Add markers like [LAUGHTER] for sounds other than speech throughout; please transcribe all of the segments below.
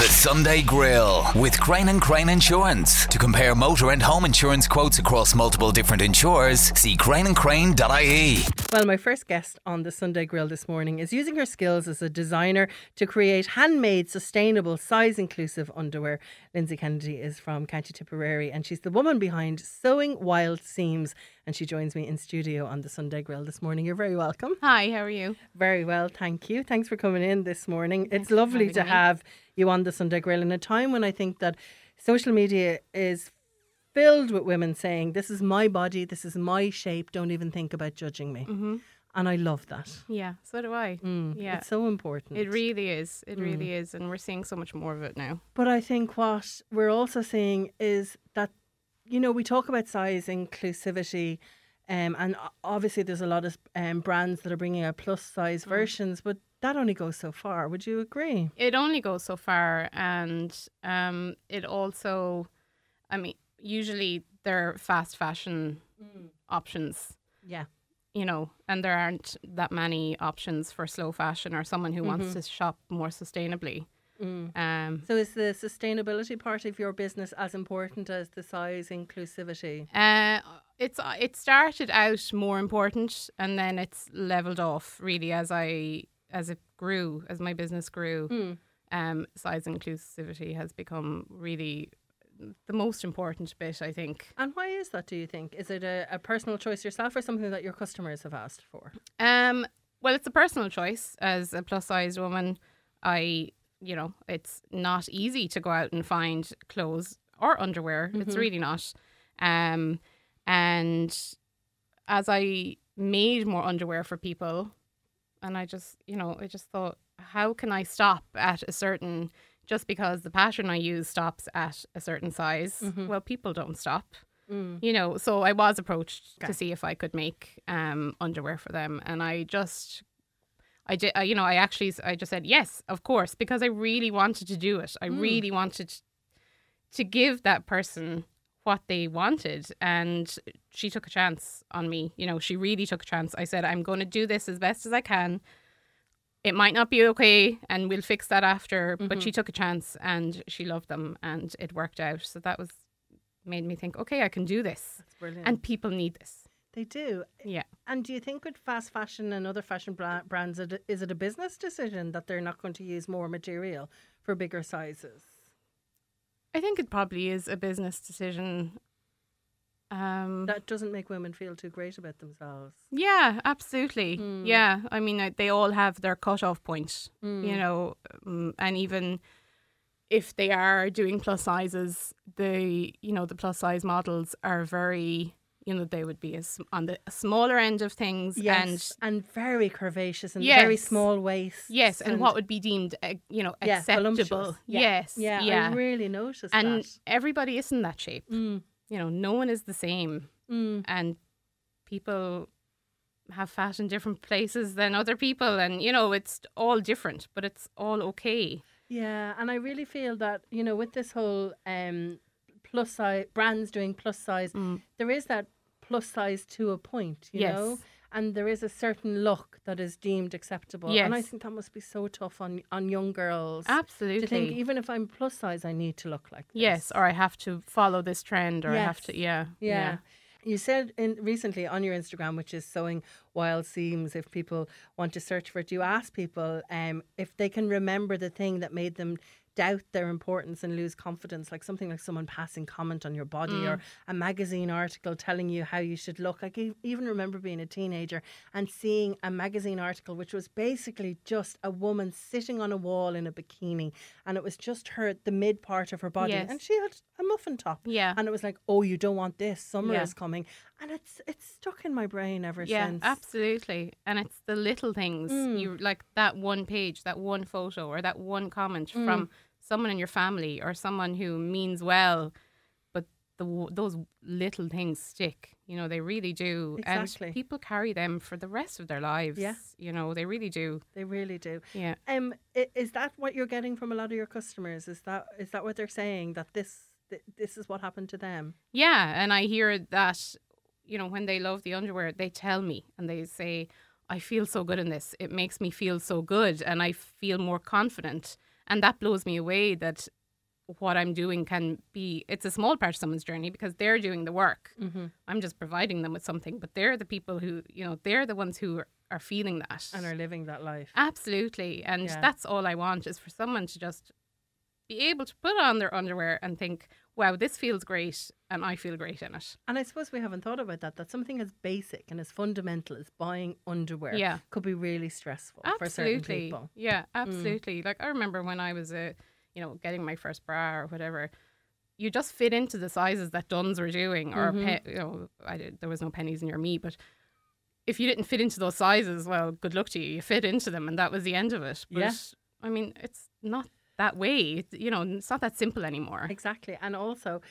The Sunday Grill with Crane and Crane Insurance. To compare motor and home insurance quotes across multiple different insurers, see craneandcrane.ie. Well, my first guest on the Sunday Grill this morning is using her skills as a designer to create handmade, sustainable, size inclusive underwear. Lindsay Kennedy is from County Tipperary and she's the woman behind Sewing Wild Seams. And she joins me in studio on the Sunday Grill this morning. You're very welcome. Hi, how are you? Very well, thank you. Thanks for coming in this morning. it's lovely to me. have you on the Sunday Grill in a time when I think that social media is filled with women saying, This is my body, this is my shape, don't even think about judging me. Mm-hmm. And I love that. Yeah, so do I. Mm, Yeah. It's so important. It really is. It Mm. really is. And we're seeing so much more of it now. But I think what we're also seeing is that, you know, we talk about size inclusivity, um, and obviously there's a lot of um, brands that are bringing out plus size Mm. versions, but that only goes so far. Would you agree? It only goes so far. And um, it also, I mean, usually they're fast fashion options, Yeah. you know, and there aren't that many options for slow fashion or someone who wants to shop more sustainably. Um, So is the sustainability part of your business as important as the size inclusivity? Uh, it's it started out more important, and then it's leveled off really as I as it grew, as my business grew. Um, size inclusivity has become really the most important bit, I think. And why is that, do you think? Is it a, a personal choice yourself or something that your customers have asked for? Um, well, it's a personal choice. As a plus sized woman, I, you know, it's not easy to go out and find clothes or underwear. It's really not. Um, and as I made more underwear for people, and I just, you know, I just thought, how can I stop at a certain, just because the pattern I use stops at a certain size? Well, people don't stop you know so i was approached to see if i could make um underwear for them and i just i did uh, you know i actually I just said yes of course because i really wanted to do it. I really wanted to give that person what they wanted and she took a chance on me you know she really took a chance. I said i'm going to do this as best as i can. It might not be okay and we'll fix that after but she took a chance and she loved them and it worked out. So that was made me think okay i can do this. And people need this they do. yeah And do you think with fast fashion and other fashion brands, is it a business decision that they're not going to use more material for bigger sizes? i think it probably is a business decision um That doesn't make women feel too great about themselves. Yeah, absolutely. Hmm. Yeah, I mean, they all have their cutoff point, Hmm. you know, um, and even if they are doing plus sizes, the you know the plus size models are very, you know, they would be as on the smaller end of things, Yes, and, very curvaceous and Yes. very small waist yes, and, what would be deemed, uh, you know, acceptable. Yeah. Yes, yeah, yeah, I really noticed and that. everybody isn't that shape. Mm, You know, no one is the same, mm. and people have fat in different places than other people and you know it's all different but it's all okay Yeah, and I really feel that you know with this whole um, plus size brands doing plus size, there is that plus size to a point, you Yes. know, and there is a certain look that is deemed acceptable. and I think that must be so tough on on young girls absolutely to think even if I'm plus size, I need to look like this. yes or i have to follow this trend or i have to Yes. yeah Yeah. You said in recently on your Instagram, which is sewing wild seams, if people want to search for it, you ask people um, if they can remember the thing that made them doubt their importance and lose confidence, like something like someone passing comment on your body or a magazine article telling you how you should look. I even remember being a teenager and seeing a magazine article which was basically just a woman sitting on a wall in a bikini and it was just her, the mid part of her body. Yes. And she had a muffin top. Yeah. And it was like, oh, you don't want this. Summer Yeah. is coming, and it's it's stuck in my brain ever yeah since. absolutely and it's the little things Mm. you like that one page that one photo or that one comment Mm. from someone in your family or someone who means well but the those little things stick you know they really do Exactly. and people carry them for the rest of their lives Yeah. you know they really do They really do. yeah Um, is that what you're getting from a lot of your customers? Is that is that what they're saying that this th- this is what happened to them? Yeah, and I hear that, you know, when they love the underwear, they tell me and they say, I feel so good in this. It makes me feel so good and I feel more confident. And that blows me away that what I'm doing can be it's a small part of someone's journey because they're doing the work. Mm-hmm. I'm just providing them with something, but they're the people who you know they're the ones who are, are feeling that And are living that life. absolutely, and Yeah. that's all I want is for someone to just be able to put on their underwear and think, "Wow, this feels great," and I feel great in it. And I suppose we haven't thought about that. That something as basic and as fundamental as buying underwear Yeah. could be really stressful for certain people. Mm. yeah absolutely like i remember when i was a you know getting my first bra or whatever you just fit into the sizes that Dunnes were doing or Mm-hmm. pe- you know I did, there was no Penneys near me but if you didn't fit into those sizes well good luck to you you fit into them and that was the end of it but Yeah. i mean it's not that way It's- you know it's not that simple anymore Exactly. And also,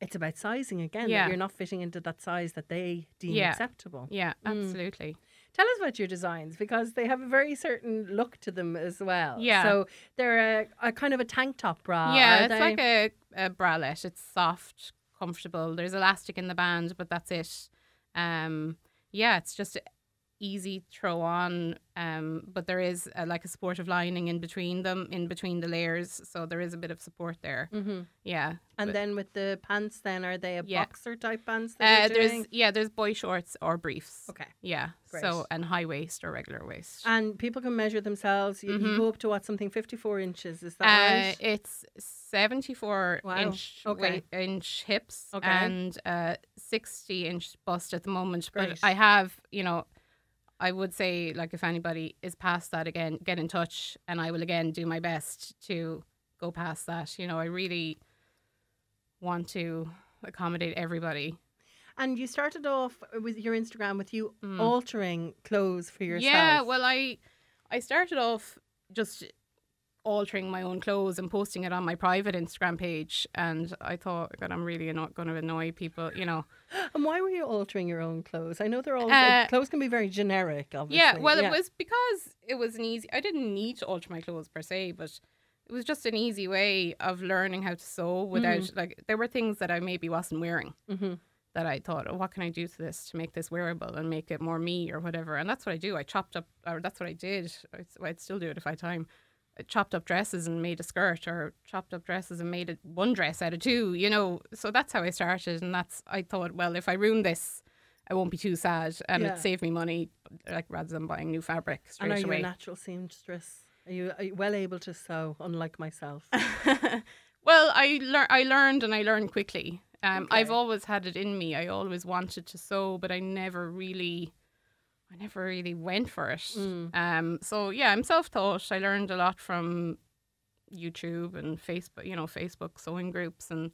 it's about sizing again. Yeah. That you're not fitting into that size that they deem Yeah. acceptable. yeah Mm. absolutely Tell us about your designs because they have a very certain look to them as well. Yeah. So they're a, a kind of a tank top bra. yeah, it's they? like a, a bralette. It's soft, comfortable. There's elastic in the band, but that's it. Um, yeah, it's just easy throw on. Um, but there is uh like a supportive lining in between them, in between the layers, so there is a bit of support there. Mhm. Yeah. And but- then with the pants, then are they a Yeah. boxer type pants? uh, That you're there's yeah, there's boy shorts or briefs. Okay. Yeah. Great. So and high waist or regular waist. And people can measure themselves. You, you Mhm. go up to what something fifty four inches. Is that Uh, right? it's 74 Wow. inch Okay. inch hips Okay. and uh, 60 inch bust at the moment. Great. But I have, you know, I would say, like, if anybody is past that again, get in touch and I will again do my best to go past that. You know, I really want to accommodate everybody. And you started off with your Instagram with you altering clothes for yourself. Mm. Yeah, well, I I started off just altering my own clothes and posting it on my private Instagram page, and I thought, God, I'm really not going to annoy people, you know. [GASPS] And why were you altering your own clothes? I know they're all Uh, clothes can be very generic. Obviously. Yeah, well, it was because it was an easy. I didn't need to alter my clothes per se, but it was just an easy way of learning how to sew without like there were things that I maybe wasn't wearing. Mhm. That I thought, oh, what can I do to this to make this wearable and make it more me or whatever? And that's what I do. I chopped up, or that's what I did. I'd, I'd still do it if I had time. Chopped up dresses and made a skirt, or chopped up dresses and made it one dress out of two. You know, so that's how I started. And that's I thought, well, if I ruin this, I won't be too sad, and Yeah. it saved me money, like rather than buying new fabric straight And are you away. a natural seamstress? Are you, are you well able to sew, unlike myself? [LAUGHS] well, I lear- I learned and I learned quickly. Um, I've always had it in me. I always wanted to sew, but I never really, I never really went for it. Mm. Um, so yeah, I'm self-taught. I learned a lot from YouTube and Facebook, you know, Facebook sewing groups, and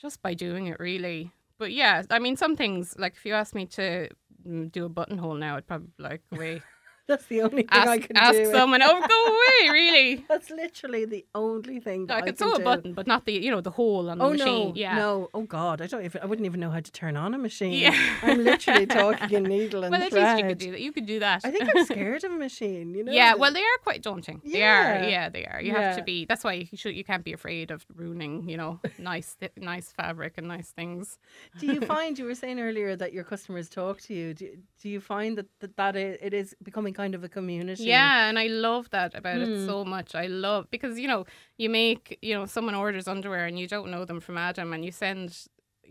just by doing it, really. But yeah, I mean, some things like if you ask me to mm, do a buttonhole now, I'd probably be like, wait, That's the only thing ask, I can ask do. someone. Oh, go away, [LAUGHS] really. That's literally the only thing that I I, could can sew a button, but not the you know the hole on the Oh machine. no, yeah. no! Oh God, I don't even. I wouldn't even know how to turn on a machine. Yeah. I'm literally [LAUGHS] talking in needle and Well, at thread. least you could do that. You could do that. I think I'm [LAUGHS] scared of a machine. You know. yeah, well, they are quite daunting. They Yeah. are. Yeah, they are. You have to be. That's why you should. You can't be afraid of ruining. You know, nice, nice fabric and nice things. do you find you were saying earlier that your customers talk to you? Do, do you find that that, that it, it is becoming kind of a community? Yeah, and I love that about Hmm. it so much. I love because you know you make you know someone orders underwear and you don't know them from Adam, and you send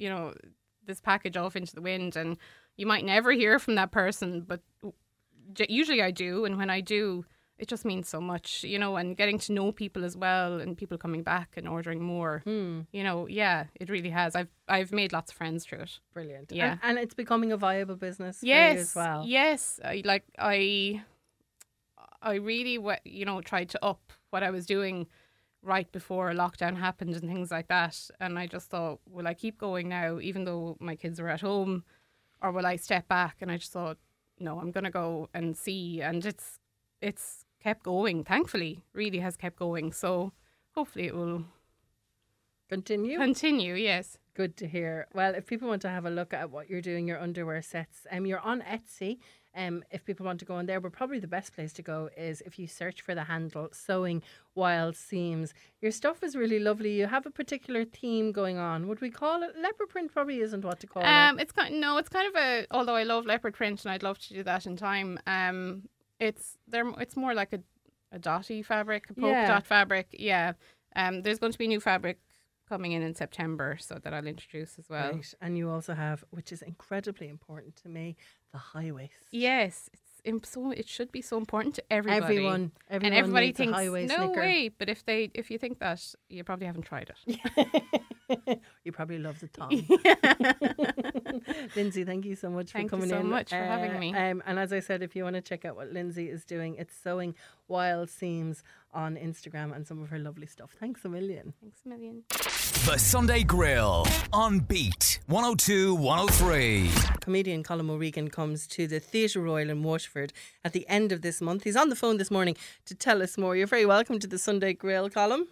you know this package off into the wind, and you might never hear from that person, but usually I do, and when I do. It just means so much, you know, and getting to know people as well, and people coming back and ordering more. Hmm. You know, yeah, it really has. I've I've made lots of friends through it. Brilliant. Yeah. And, and it's becoming a viable business yes as well. yes I, like i i really you know tried to up what i was doing right before lockdown happened and things like that and i just thought will i keep going now even though my kids are at home or will i step back and i just thought no i'm gonna go and see and it's it's kept going thankfully really has kept going so hopefully it will Continue. continue yes Good to hear. Well, if people want to have a look at what you're doing, your underwear sets, um, you're on Etsy. Um, if people want to go on there, but probably the best place to go is if you search for the handle sewing wild seams. Your stuff is really lovely. You have a particular theme going on. Would we call it leopard print? Probably isn't what to call Um, it. it's kind no, it's kind of a. Although I love leopard print and I'd love to do that in time. Um, it's there. It's more like a a dotty fabric, a polka Yeah. dot fabric. Yeah. Um, there's going to be new fabric coming in in September, so that I'll introduce as well. Right. And you also have, which is incredibly important to me, the high waist. Yes, it's so it should be so important to everybody. Everyone, everyone and everybody thinks no knicker. way. But if they if you think that, you probably haven't tried it. [LAUGHS] you probably love the thong. [LAUGHS] [LAUGHS] Lindsay, thank you so much Thank for coming so in. So much for having me. Um, and as I said, if you want to check out what Lindsay is doing, it's sewing wild seams on Instagram and some of her lovely stuff. Thanks a million. Thanks a million. The Sunday Grill on Beat 102 103. Comedian Colm O'Regan comes to the Theatre Royal in Waterford at the end of this month. He's on the phone this morning to tell us more. You're very welcome to the Sunday Grill, Colm.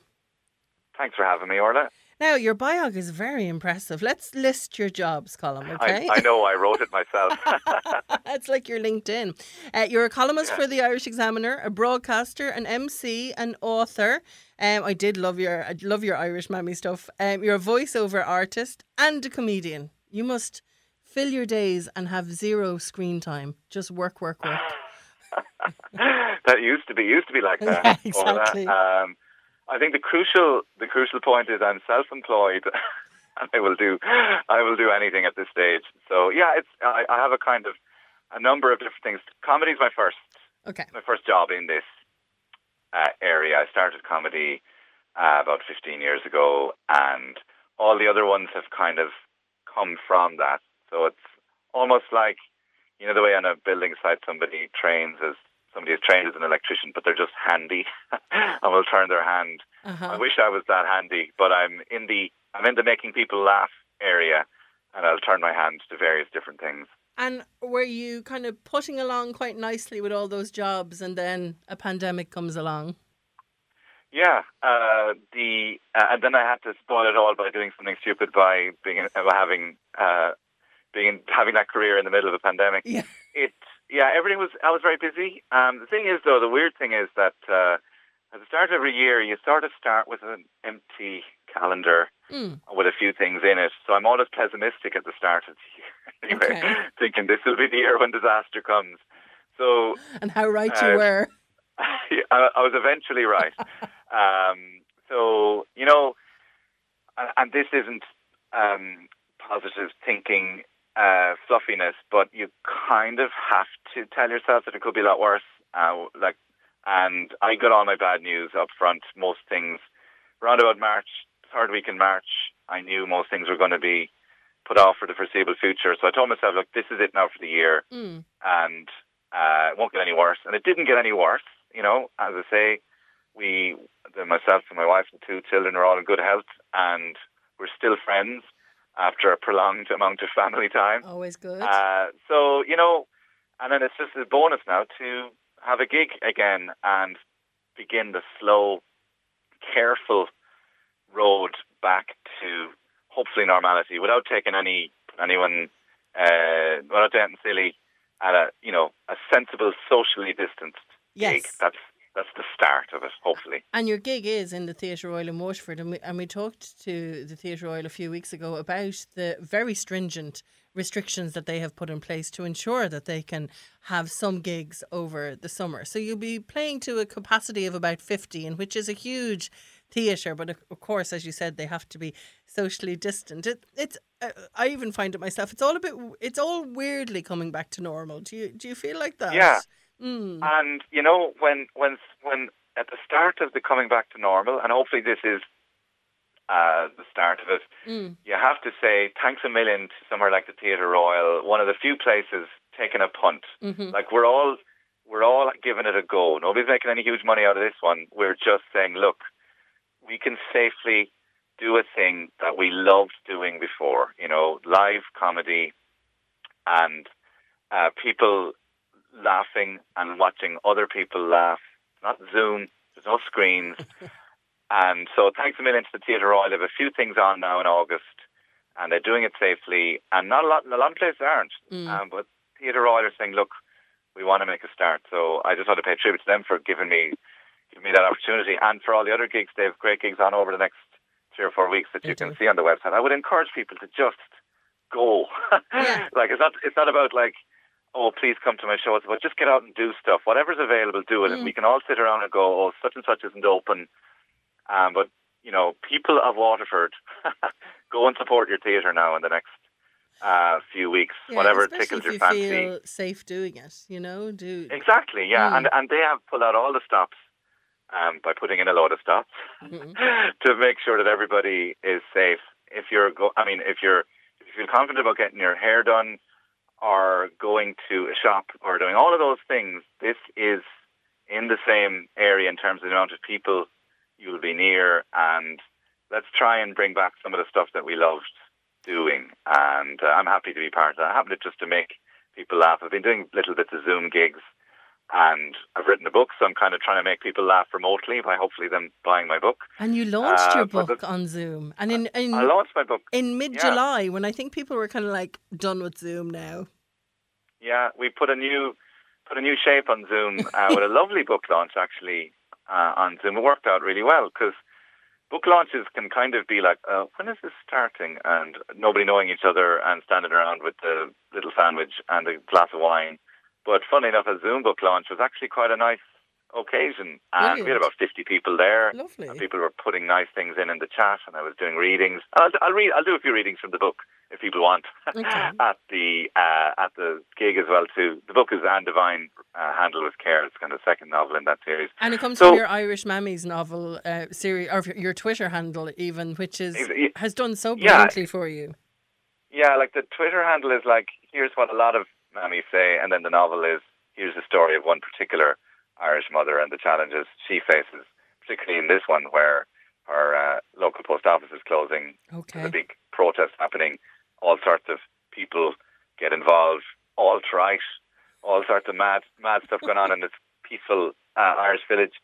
Thanks for having me, Orla. Now, your biog is very impressive. Let's list your jobs, Colm, okay? I, I know I wrote it myself. [LAUGHS] It's like your LinkedIn. Uh, you're a columnist for the Irish Examiner, a broadcaster, an MC, an author. Um, I did love your I love your Irish mammy stuff. Um, you're a voiceover artist and a comedian. You must fill your days and have zero screen time. Just work, work, work. [LAUGHS] that used to be used to be like [LAUGHS] that. Yeah, exactly. Um, I think the crucial the crucial point is I'm self-employed. [LAUGHS] and I will do I will do anything at this stage. So yeah, it's I, I have a kind of a number of different things. Comedy is my first Okay. my first job in this uh, area. I started comedy uh, about 15 years ago, and all the other ones have kind of come from that. So it's almost like, you know, the way on a building site somebody trains as somebody is trained as an electrician, but they're just handy [LAUGHS] and will turn their hand. I Uh-huh. wish I was that handy, but I'm in the I'm in the making people laugh area, and I'll turn my hand to various different things. And were you kind of putting along quite nicely with all those jobs, and then a pandemic comes along? Yeah, uh, the uh, and then I had to spoil it all by doing something stupid by being having uh, being having that career in the middle of a pandemic. Yeah. It yeah, everything was I was very busy. Um, the thing is though, the weird thing is that uh, at the start of every year, you sort of start with an empty calendar Mm. with a few things in it. So I'm always pessimistic at the start of the year, [LAUGHS] anyway, Okay. thinking this will be the year when disaster comes. So And how right Uh, you were. [LAUGHS] I, I was eventually right. [LAUGHS] um, so you know, and, and this isn't um, positive thinking uh, fluffiness, but you kind of have to tell yourself that it could be a lot worse. Uh, like, and I got all my bad news up front. Most things, around about March, third week in March, I knew most things were going to be put off for the foreseeable future. So I told myself, look, this is it now for the year Mm. and uh, it won't get any worse. And it didn't get any worse. You know, as I say, we, myself and my wife and two children are all in good health, and we're still friends after a prolonged amount of family time. Always good. Uh, so you know, and then it's just a bonus now to have a gig again and begin the slow, careful road back to hopefully normality without taking any anyone uh, without getting silly at a you know a sensible socially distanced gig. Yes. That's that's the start of it. Hopefully. And your gig is in the Theatre Royal in Waterford, and we, and we talked to the Theatre Royal a few weeks ago about the very stringent restrictions that they have put in place to ensure that they can have some gigs over the summer. So you'll be playing to a capacity of about 50, and which is a huge theatre, but of course, as you said, they have to be socially distant. It, it's uh, I even find it myself. It's all a bit. It's all weirdly coming back to normal. Do you do you feel like that? Yeah. Mm. And you know, when when when at the start of the coming back to normal, and hopefully this is uh, the start of it, Mm. you have to say thanks a million to somewhere like the Theatre Royal, one of the few places taking a punt. Mhm. Like we're all we're all giving it a go. Nobody's making any huge money out of this one. We're just saying, look, we can safely do a thing that we loved doing before. You know, live comedy and uh, people laughing and watching other people laugh. Not Zoom. There's no screens. [LAUGHS] and so thanks a million to the Theatre Royal. They have a few things on now in August, and they're doing it safely. And not a lot. A lot of places aren't. Mm. Um, but Theatre Royal are saying, look, we want to make a start. So I just want to pay tribute to them for giving me giving me that opportunity, and for all the other gigs. They have great gigs on over the next three or four weeks that They you can see on the website. I would encourage people to just go. [LAUGHS] Yeah. like it's not it's not about like oh, please come to my show. It's about just get out and do stuff. Whatever's available, do it. And we can all sit around and go, oh, such and such isn't open. Um, but, you know, people of Waterford, [LAUGHS] go and support your theatre now in the next uh, few weeks, Yeah, whatever tickles your you fancy. feel safe doing it, you know, do Exactly, yeah. Mm. And, and they have pulled out all the stops um, by putting in a lot of stops Mhm. [LAUGHS] to make sure that everybody is safe. If you're, go- I mean, if you're, if you feel confident about getting your hair done or going to a shop or doing all of those things, this is in the same area in terms of the amount of people you will be near. And let's try and bring back some of the stuff that we loved doing. And uh, I'm happy to be part of that. I happen to just to make people laugh. I've been doing little bits of Zoom gigs and I've written a book, so I'm kind of trying to make people laugh remotely by hopefully them buying my book. And you launched Uh, your book the- on Zoom, and in in, I launched my book. in mid July, when I think people were kind of like done with Zoom now. Yeah, we put a new put a new shape on Zoom uh, with a [LAUGHS] lovely book launch actually uh, on Zoom. It worked out really well because book launches can kind of be like, uh, when is this starting? And nobody knowing each other and standing around with the little sandwich and a glass of wine. But funny enough, a Zoom book launch was actually quite a nice occasion, and we had about fifty people there. Lovely. And people were putting nice things in in the chat, and I was doing readings. I'll, I'll read. I'll do a few readings from the book if people want Okay. [LAUGHS] at the uh, at the gig as well too. The book is Ann Devine, uh, Handle with Care. It's kind of the second novel in that series. And it comes So- from your Irish Mammies novel uh, series, or your Twitter handle, even, which is has done so Yeah. brilliantly for you. Yeah, like the Twitter handle is like here's what a lot of mammies say, and then the novel is here's the story of one particular Irish mother and the challenges she faces, particularly in this one where her uh, local post office is closing. There's a big protest happening. All sorts of people get involved. Alt right, all sorts of mad, mad stuff going on in this peaceful uh, Irish village.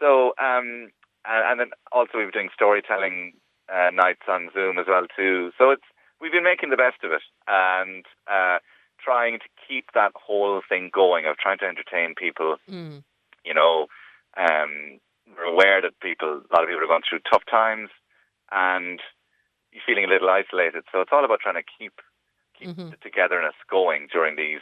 So, um, and, and then also we were doing storytelling uh, nights on Zoom as well too. So it's we've been making the best of it and uh, trying to keep that whole thing going of trying to entertain people. Mm. You know, um, we're aware that people, a lot of people are going through tough times, and you're feeling a little isolated. So it's all about trying to keep keep Mhm. the togetherness going during these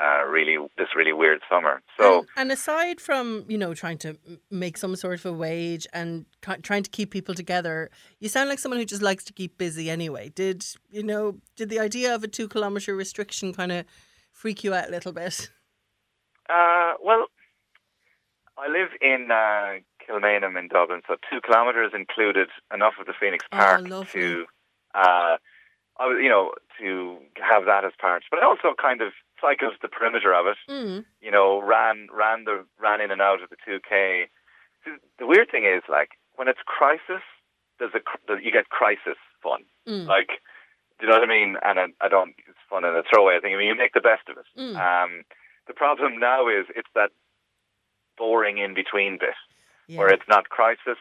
uh, really this really weird summer. So. and, and aside from you know trying to make some sort of a wage and trying to keep people together, you sound like someone who just likes to keep busy anyway. Did you know? Did the idea of a two kilometer restriction kind of freak you out a little bit? Uh, well, I live in uh, Kilmainham in Dublin, so two kilometres included enough of the Phoenix Oh, Park lovely. to, uh, I was, you know, to have that as part. But I also kind of cycled the perimeter of it. Mm. You know, ran ran the ran in and out of the two k. The weird thing is, like, when it's crisis, there's a you get crisis fun. Mm. Like, do you know what I mean? And I, I don't. It's fun in a throwaway thing. I mean, you make the best of it. Mm. Um, the problem now is it's that boring in between bit Yeah. where it's not crisis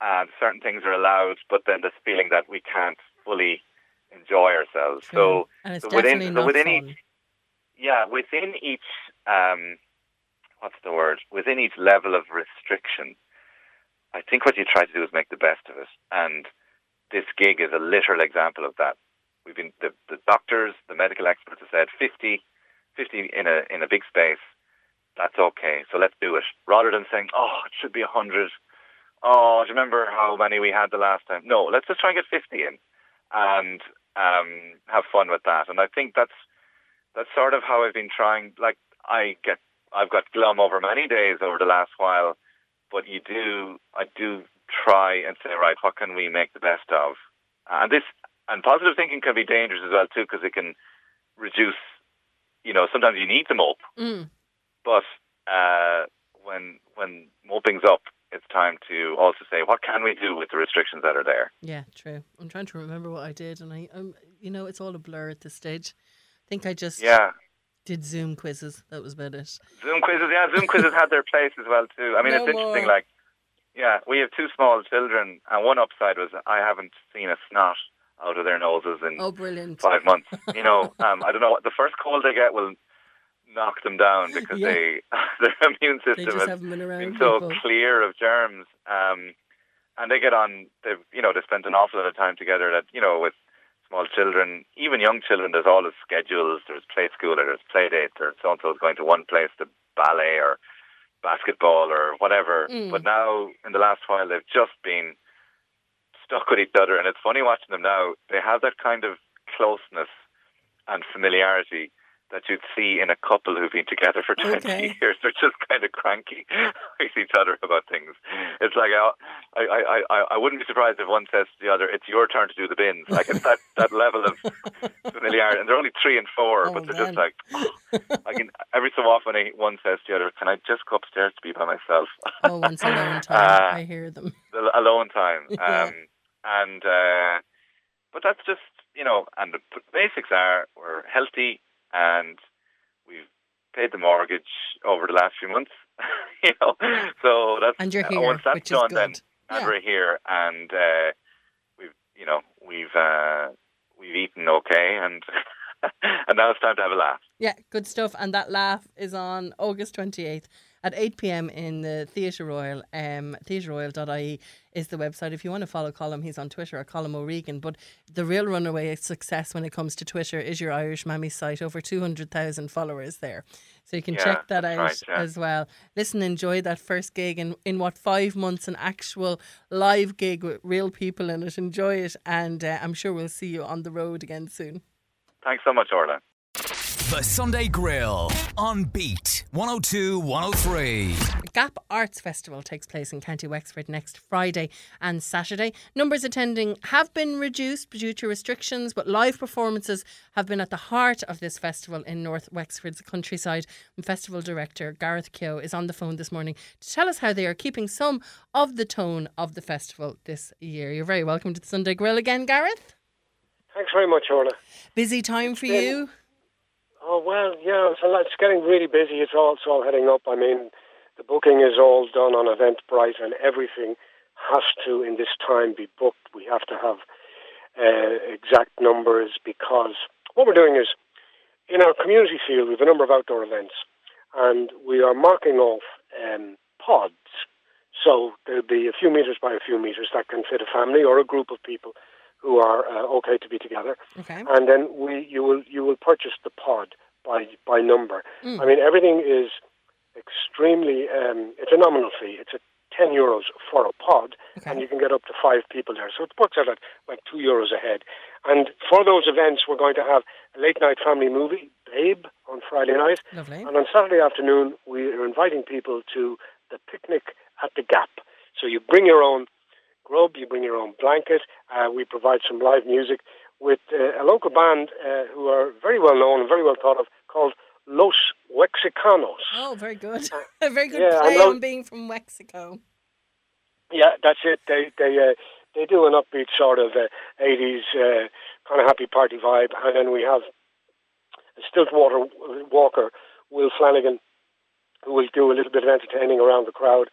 and certain things are allowed, but then this feeling that we can't fully enjoy ourselves. So, so within- so within fun. each- yeah, within each, um, what's the word? Within each level of restriction, I think what you try to do is make the best of it. And this gig is a literal example of that. We've been the, the doctors, the medical experts have said 50, 50 in a in a big space. That's okay. So let's do it. Rather than saying, oh, it should be 100. Oh, do you remember how many we had the last time? No, let's just try and get 50 in and um, have fun with that. And I think that's that's sort of how I've been trying. Like I get, I've got glum over many days over the last while, but you do, I do try and say, right, what can we make the best of? And this and positive thinking can be dangerous as well too, because it can reduce. You know, sometimes you need to mope, Mm. but uh, when when moping's up, it's time to also say, what can we do with the restrictions that are there? Yeah, true. I'm trying to remember what I did, and I, um, you know, it's all a blur at this stage. I think I just Yeah. did Zoom quizzes. That was about it. Zoom quizzes, yeah, Zoom quizzes had their place as well too. I mean, No it's interesting. more. Like, yeah, we have two small children, and one upside was I haven't seen a snot out of their noses in Oh, brilliant! five months. You know, um, I don't know. The first cold they get will knock them down because [LAUGHS] Yeah. they [LAUGHS] their immune system just has been around been so people. clear of germs. Um, and they get on. They you know they spent an awful lot of time together. That you know with small children, even young children. There's always schedules. There's play school, or there's play dates, or so and so is going to one place to ballet or basketball or whatever. Mm. But now, in the last while, they've just been stuck with each other, and it's funny watching them now. They have that kind of closeness and familiarity that you'd see in a couple who've been together for 20 Okay. [LAUGHS] years. They're just kind of cranky [LAUGHS] with each other about things. It's like, I, I, I, I, wouldn't be surprised if one says to the other, it's your turn to do the bins. [LAUGHS] Like, it's that, that level of familiarity. And they're only three and four, Oh, but they're just man. like, I can, every so often one says to the other, can I just go upstairs to be by myself? Oh, once alone time. Uh, I hear them. the alone time. Yeah. Um, and uh, but that's just you know, and the basics are we're healthy and we've paid the mortgage over the last few months. [LAUGHS] you know, so that's And you're uh, here, once that's done, then and Yeah. we're here, and uh, we've you know we've uh, we've eaten okay, and [LAUGHS] and now it's time to have a laugh. Yeah, good stuff. And that laugh is on August 28th at 8 pm in the Theatre Royal. Um, TheatreRoyal.ie is the website. If you want to follow Colm, he's on Twitter at Colm O'Regan. But the real runaway success when it comes to Twitter is your Irish Mammy site. Over 200,000 followers there. So you can Yeah, check that out right, yeah. as well. Listen, enjoy that first gig in, in what, five months, an actual live gig with real people in it. Enjoy it. And uh, I'm sure we'll see you on the road again soon. Thanks so much, Orla. The Sunday Grill on Beat 102 103. Gap Arts Festival takes place in County Wexford next Friday and Saturday. Numbers attending have been reduced due to restrictions, but live performances have been at the heart of this festival in North Wexford's countryside. And Festival Director Gareth Keogh is on the phone this morning to tell us how they are keeping some of the tone of the festival this year. You're very welcome to the Sunday Grill again, Gareth. Thanks very much, Orla. Busy time for you. Oh well, yeah, it's, lot, it's getting really busy. It's all it's all heading up. I mean, the booking is all done on Eventbrite, and everything has to in this time be booked. We have to have uh, exact numbers because what we're doing is in our community field we have a number of outdoor events, and we are marking off um, pods. So there'll be a few meters by a few meters that can fit a family or a group of people who are uh, okay to be together Okay. and then we you will you will purchase the pod by by number. Mm. I mean everything is extremely um, it's a nominal fee. It's a ten euros for a pod, Okay. and you can get up to five people there. So it works out at like two euros a head. And for those events, we're going to have a late night family movie, Babe, on Friday night, Lovely. and on Saturday afternoon we are inviting people to the picnic at the Gap. So you bring your own grub, you bring your own blanket. Uh, we provide some live music with uh, a local band uh, who are very well known and very well thought of called Los Wexicanos. Oh, very good. [LAUGHS] A very good yeah, play on being from Mexico. Yeah, that's it. They they uh, they do an upbeat sort of uh, 80s uh, kind of happy party vibe, and then we have a Stiltwater walker, Will Flanagan, who will do a little bit of entertaining around the crowd,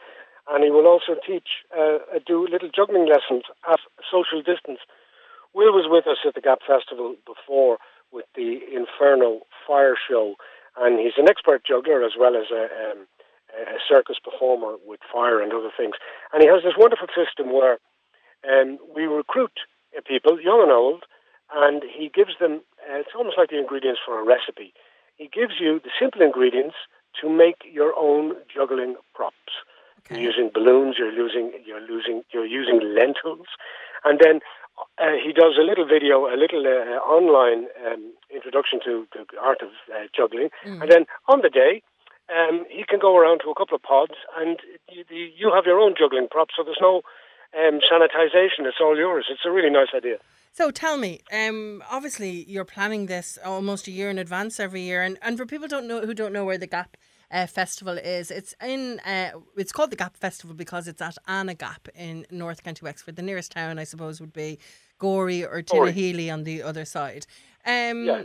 and he will also teach uh, do little juggling lessons at social distance. Will was with us at the Gap Festival before with the Inferno Fire Show, and he's an expert juggler as well as a, um, a circus performer with fire and other things. And he has this wonderful system where um, we recruit uh, people, young and old, and he gives them, uh, it's almost like the ingredients for a recipe. He gives you the simple ingredients to make your own juggling props. Okay. You're using balloons, you're using, you're losing, you're using lentils, and then uh, he does a little video, a little uh, online um, introduction to the art of uh, juggling, and then on the day, um, he can go around to a couple of pods, and you, you you have your own juggling props, so there's no um, sanitization. It's all yours. It's a really nice idea. So tell me, um, obviously you're planning this almost a year in advance every year, and, and for people don't know who don't know where the Gap uh, Festival is, it's in uh, it's called the Gap Festival because it's at Anna Gap in North County Wexford. The nearest town, I suppose, would be Gorey or Gorey. On the other side. Um, Yeah.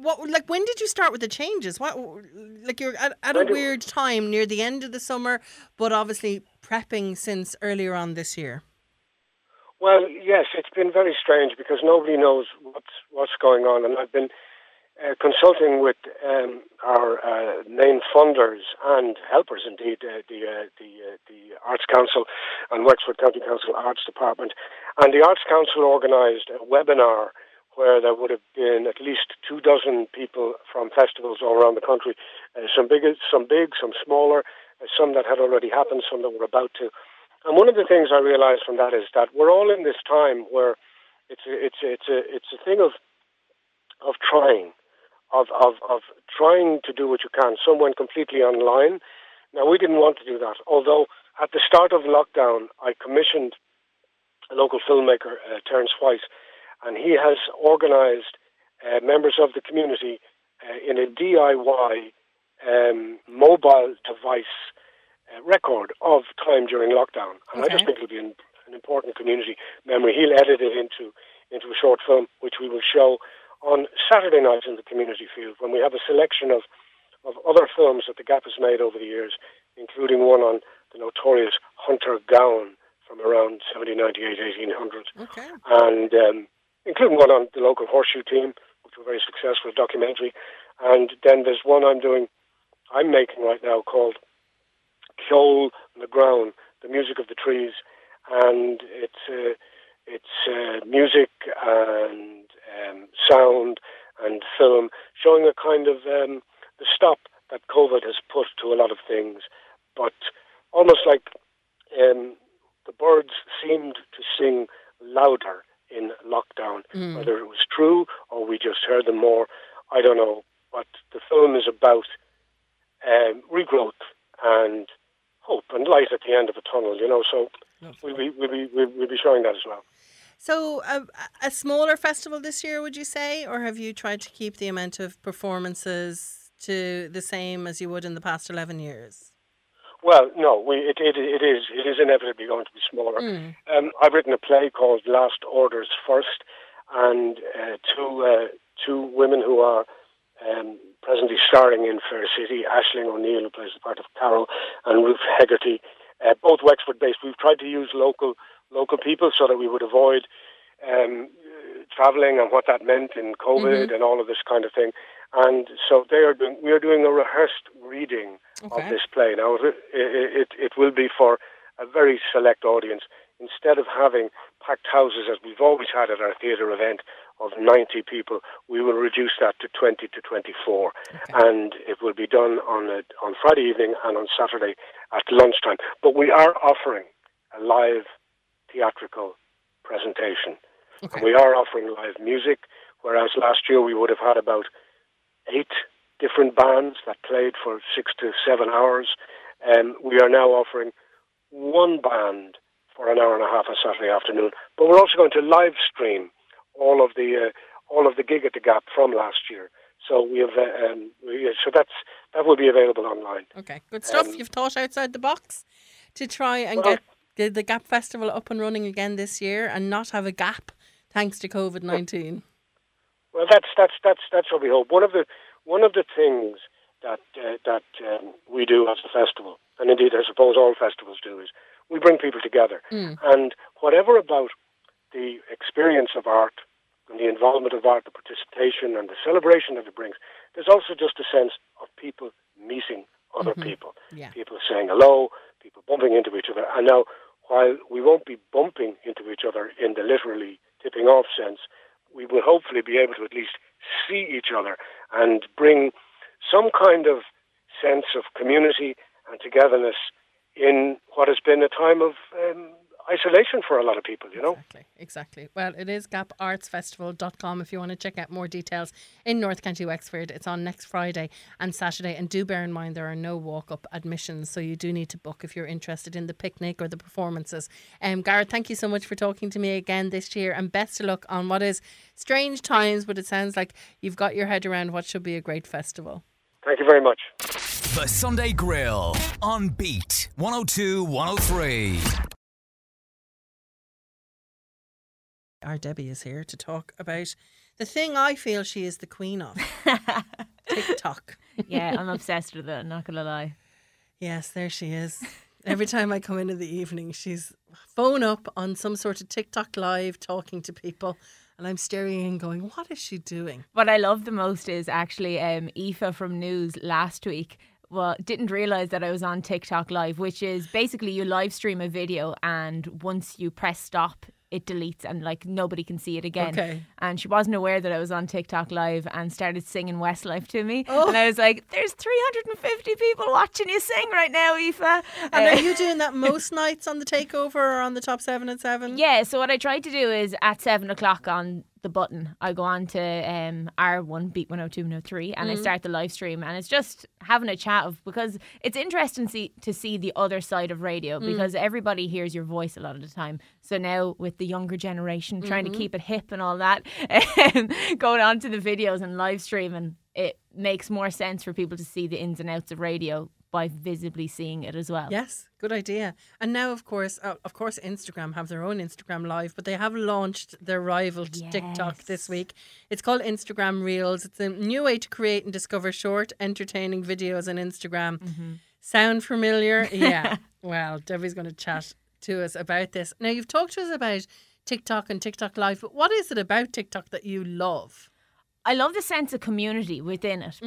What like when did you start with the changes? What like you're at, at a weird time near the end of the summer, but obviously prepping since earlier on this year. well, yes, it's been very strange because nobody knows what's what's going on, and I've been uh, consulting with um, our uh, main funders and helpers, indeed, uh, the uh, the uh, the Arts Council and Wexford County Council Arts Department, and the Arts Council organised a webinar where there would have been at least two dozen people from festivals all around the country, uh, some big, some big, some smaller, some that had already happened, some that were about to. And one of the things I realised from that is that we're all in this time where it's a, it's a, it's a it's a thing of of trying of, of, of trying to do what you can. Some went completely online. Now, we didn't want to do that, although at the start of lockdown, I commissioned a local filmmaker, uh, Terence White, and he has organized uh, members of the community uh, in a DIY um, mobile device uh, record of time during lockdown. And okay. I just think it'll be an, an important community memory. He'll edit it into into a short film, which we will show on Saturday nights in the community field when we have a selection of, of other films that the Gap has made over the years, including one on the notorious Hunter Gowan from around 1798, 1800, okay. and um, including one on the local horseshoe team, which was a very successful documentary. And then there's one I'm doing, I'm making right now called Ceol na Gcrann, the music of the trees, and it's uh, it's uh, music and um, sound and film, showing a kind of um, the stop that COVID has put to a lot of things, but almost like um, the birds seemed to sing louder in lockdown. Mm. Whether it was true or we just heard them more, I don't know. But the film is about um, regrowth and hope and light at the end of a tunnel, you know. So we'll be, we'll, be, we'll be showing that as well. So, a, a smaller festival this year, would you say, or have you tried to keep the amount of performances to the same as you would in the past eleven years? Well, no, we, it, it, it is it is inevitably going to be smaller. Mm. Um, I've written a play called Last Orders First, and uh, two uh, two women who are um, presently starring in Fair City, Aisling O'Neill, who plays the part of Carol, and Ruth Hegarty, uh, both Wexford based. We've tried to use local local people so that we would avoid um, traveling and what that meant in COVID mm-hmm. and all of this kind of thing. And so they are doing. We are doing a rehearsed reading okay. of this play. Now it, it it will be for a very select audience. Instead of having packed houses as we've always had at our theatre event of 90 people, we will reduce that to 20 to 24. Okay. And it will be done on a, on Friday evening and on Saturday at lunchtime. But we are offering a live theatrical presentation. Okay. And we are offering live music, whereas last year we would have had about eight different bands that played for six to seven hours. Um, we are now offering one band for an hour and a half on Saturday afternoon, but we're also going to live stream all of the uh, all of the gig at the Gap from last year. So we have, uh, um, we, so that's that will be available online. Okay, good stuff. Um, You've thought outside the box to try and well, get the, the Gap Festival up and running again this year and not have a gap thanks to COVID nineteen? Well, that's that's that's that's what we hope. One of the one of the things that uh, that um, we do as a festival, and indeed I suppose all festivals do, is we bring people together. Mm. And whatever about the experience of art and the involvement of art, the participation and the celebration that it brings, there's also just a sense of people meeting other mm-hmm. people, yeah. people saying hello, people bumping into each other. And now while we won't be bumping into each other in the literally tipping off sense, we will hopefully be able to at least see each other and bring some kind of sense of community and togetherness in what has been a time of um, isolation for a lot of people, you know? Exactly, exactly. Well, it is gapartsfestival.com if you want to check out more details in North County Wexford. It's on next Friday and Saturday. And do bear in mind there are no walk up admissions, so you do need to book if you're interested in the picnic or the performances. Um, Gareth, thank you so much for talking to me again this year and best of luck on what is strange times, but it sounds like you've got your head around what should be a great festival. Thank you very much. The Sunday Grill on Beat 102 103. Our Debbie is here to talk about the thing I feel she is the queen of [LAUGHS] TikTok. yeah, I'm [LAUGHS] obsessed with it, I'm not to lie. Yes, there she is. [LAUGHS] Every time I come in in the evening, she's phone up on some sort of TikTok live talking to people and I'm staring and going, "What is she doing?" What I love the most is actually um, Aoife from News last week. Well, didn't realize that I was on TikTok live, which is basically you live stream a video, and once you press stop, it deletes and like nobody can see it again. Okay. And she wasn't aware that I was on TikTok live and started singing Westlife to me. Oh. And I was like, "There's 350 people watching you sing right now, Aoife." And Uh, are you doing that [LAUGHS] most nights on the takeover or on the top seven at seven? Yeah, so what I tried to do is at seven o'clock on the button, I go on to um, R1 Beat 102 103 and I start the live stream. And it's just having a chat of because it's interesting see, to see the other side of radio because everybody hears your voice a lot of the time. So now with the younger generation trying to keep it hip and all that, um, [LAUGHS] going on to the videos and live streaming, it makes more sense for people to see the ins and outs of radio by visibly seeing it as well. Yes, good idea. And now, of course, uh, of course, Instagram have their own Instagram Live, but they have launched their rival to TikTok this week. It's called Instagram Reels. It's a new way to create and discover short, entertaining videos on Instagram. Sound familiar? [LAUGHS] Yeah. well, Debbie's going to chat to us about this. Now, you've talked to us about TikTok and TikTok Live, but what is it about TikTok that you love? I love the sense of community within it Mm.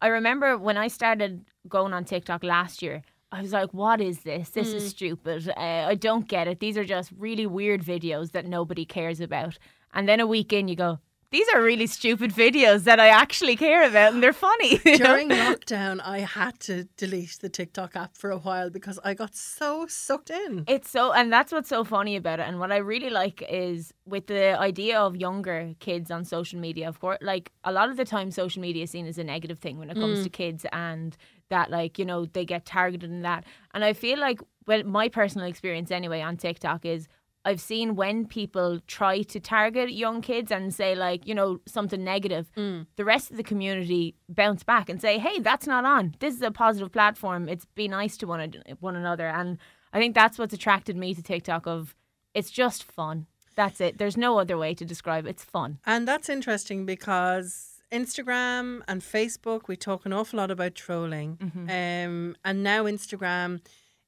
I remember when I started going on TikTok last year, I was like, what is this? This Mm. is stupid. Uh, I don't get it. These are just really weird videos that nobody cares about. And then a week in, you go, these are really stupid videos that I actually care about and they're funny. [LAUGHS] During lockdown, I had to delete the TikTok app for a while because I got so sucked in. It's so, and that's what's so funny about it. And what I really like is with the idea of younger kids on social media, of course, like a lot of the time, social media is seen as a negative thing when it comes mm. to kids and that, like, you know, they get targeted in that. And I feel like, well, my personal experience anyway on TikTok is I've seen when people try to target young kids and say, like, you know, something negative, the rest of the community bounce back and say, hey, that's not on. This is a positive platform. It's be nice to one, one another. And I think that's what's attracted me to TikTok of it's just fun. That's it. There's no other way to describe it. It's fun. And that's interesting because Instagram and Facebook, we talk an awful lot about trolling. Um, and now Instagram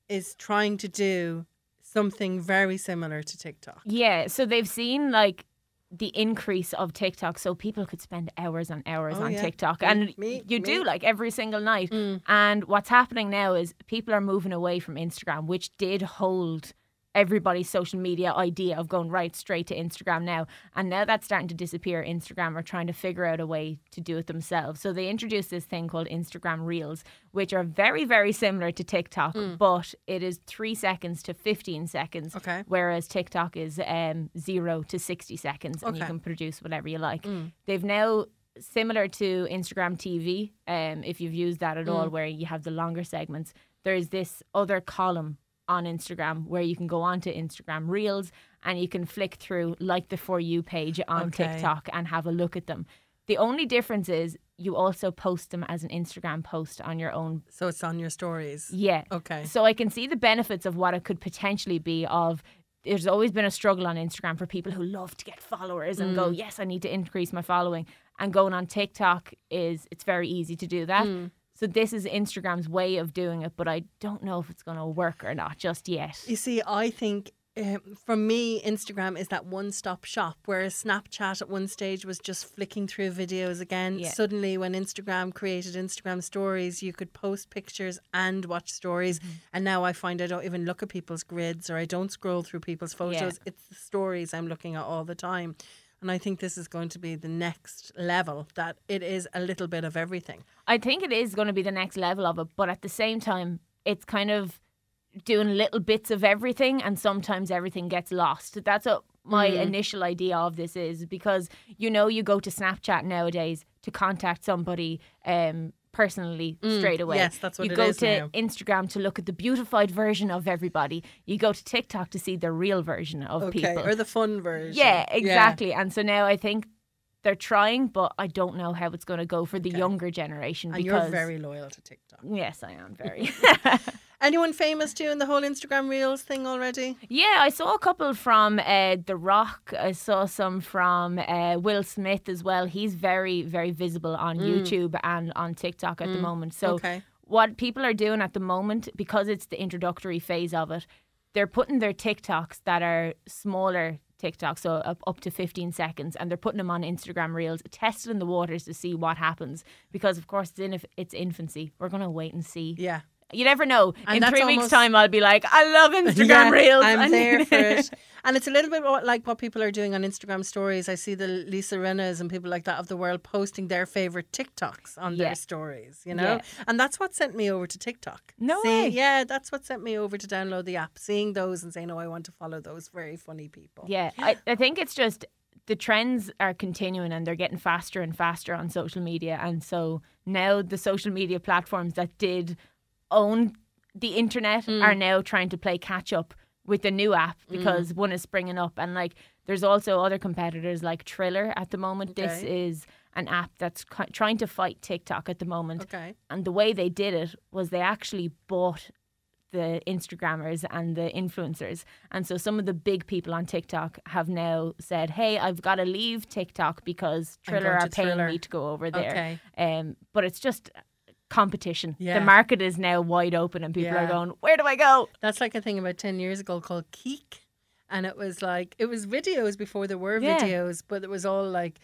is trying to do something very similar to TikTok. Yeah. So they've seen like the increase of TikTok, so people could spend hours and hours Oh, on yeah. TikTok, Me- and me- you me. do like every single night. Mm. And what's happening now is people are moving away from Instagram, which did hold everybody's social media idea of going right straight to Instagram now. And now that's starting to disappear. Instagram are trying to figure out a way to do it themselves. So they introduced this thing called Instagram Reels, which are very, very similar to TikTok, but it is three seconds to 15 seconds. Okay. Whereas TikTok is um, zero to 60 seconds and you can produce whatever you like. They've now similar to Instagram TV, um, if you've used that at all, where you have the longer segments, there's this other column on Instagram where you can go onto Instagram Reels and you can flick through like the For You page on Okay. TikTok and have a look at them. The only difference is you also post them as an Instagram post on your own. So it's on your stories. Yeah. Okay. So I can see the benefits of what it could potentially be of there's always been a struggle on Instagram for people who love to get followers and go, mm. yes, I need to increase my following. And going on TikTok is it's very easy to do that. Mm. So this is Instagram's way of doing it, but I don't know if it's going to work or not just yet. You see, I think um, for me, Instagram is that one stop shop, whereas Snapchat at one stage was just flicking through videos again. Yeah. Suddenly, when Instagram created Instagram stories, you could post pictures and watch stories. Mm-hmm. And now I find I don't even look at people's grids or I don't scroll through people's photos. It's the stories I'm looking at all the time. And I think this is going to be the next level that it is a little bit of everything. I think it is going to be the next level of it, but at the same time, it's kind of doing little bits of everything, and sometimes everything gets lost. That's what my Mm. initial idea of this is because you know you go to Snapchat nowadays to contact somebody um, personally straight away. Mm. yes, that's what you it go is to now. Instagram to look at the beautified version of everybody. You go to TikTok to see the real version of Okay. people. Or the fun version. Yeah, exactly. And so now I think they're trying, but I don't know how it's going to go for the Okay. younger generation. And because you're very loyal to TikTok. yes, I am very. [LAUGHS] [LAUGHS] Anyone famous doing the whole Instagram Reels thing already? yeah, I saw a couple from uh, The Rock. I saw some from uh, Will Smith as well. He's very, very visible on YouTube and on TikTok at the moment. So Okay. what people are doing at the moment, because it's the introductory phase of it, they're putting their TikToks that are smaller TikTok, so up, up to 15 seconds, and they're putting them on Instagram Reels, testing the waters to see what happens. Because, of course, it's in its infancy. We're going to wait and see. Yeah. You never know. And in three weeks' time, I'll be like, I love [LAUGHS] Instagram Yeah, Reels. I'm [LAUGHS] And- there for it. [LAUGHS] And it's a little bit like what people are doing on Instagram stories. I see the Lisa Rinnas and people like that of the world posting their favorite TikToks on Yeah. their stories, you know? Yeah. And that's what sent me over to TikTok. No See- way. Yeah, that's what sent me over to download the app, seeing those and saying, oh, I want to follow those very funny people. Yeah, I, I think it's just the trends are continuing and they're getting faster and faster on social media. And so now the social media platforms that did own the internet Mm. are now trying to play catch up with the new app because one is springing up. And like there's also other competitors like Triller at the moment. This is an app that's ki- trying to fight TikTok at the moment. Okay. And the way they did it was they actually bought the Instagrammers and the influencers. And so some of the big people on TikTok have now said, hey, I've got to leave TikTok because Triller are paying Triller." me to go over there. Okay. Um, but it's just competition. Yeah. The market is now wide open and people Yeah. are going, where do I go? That's like a thing about 10 years ago called Keek. And it was like, it was videos before there were Yeah. videos, but it was all like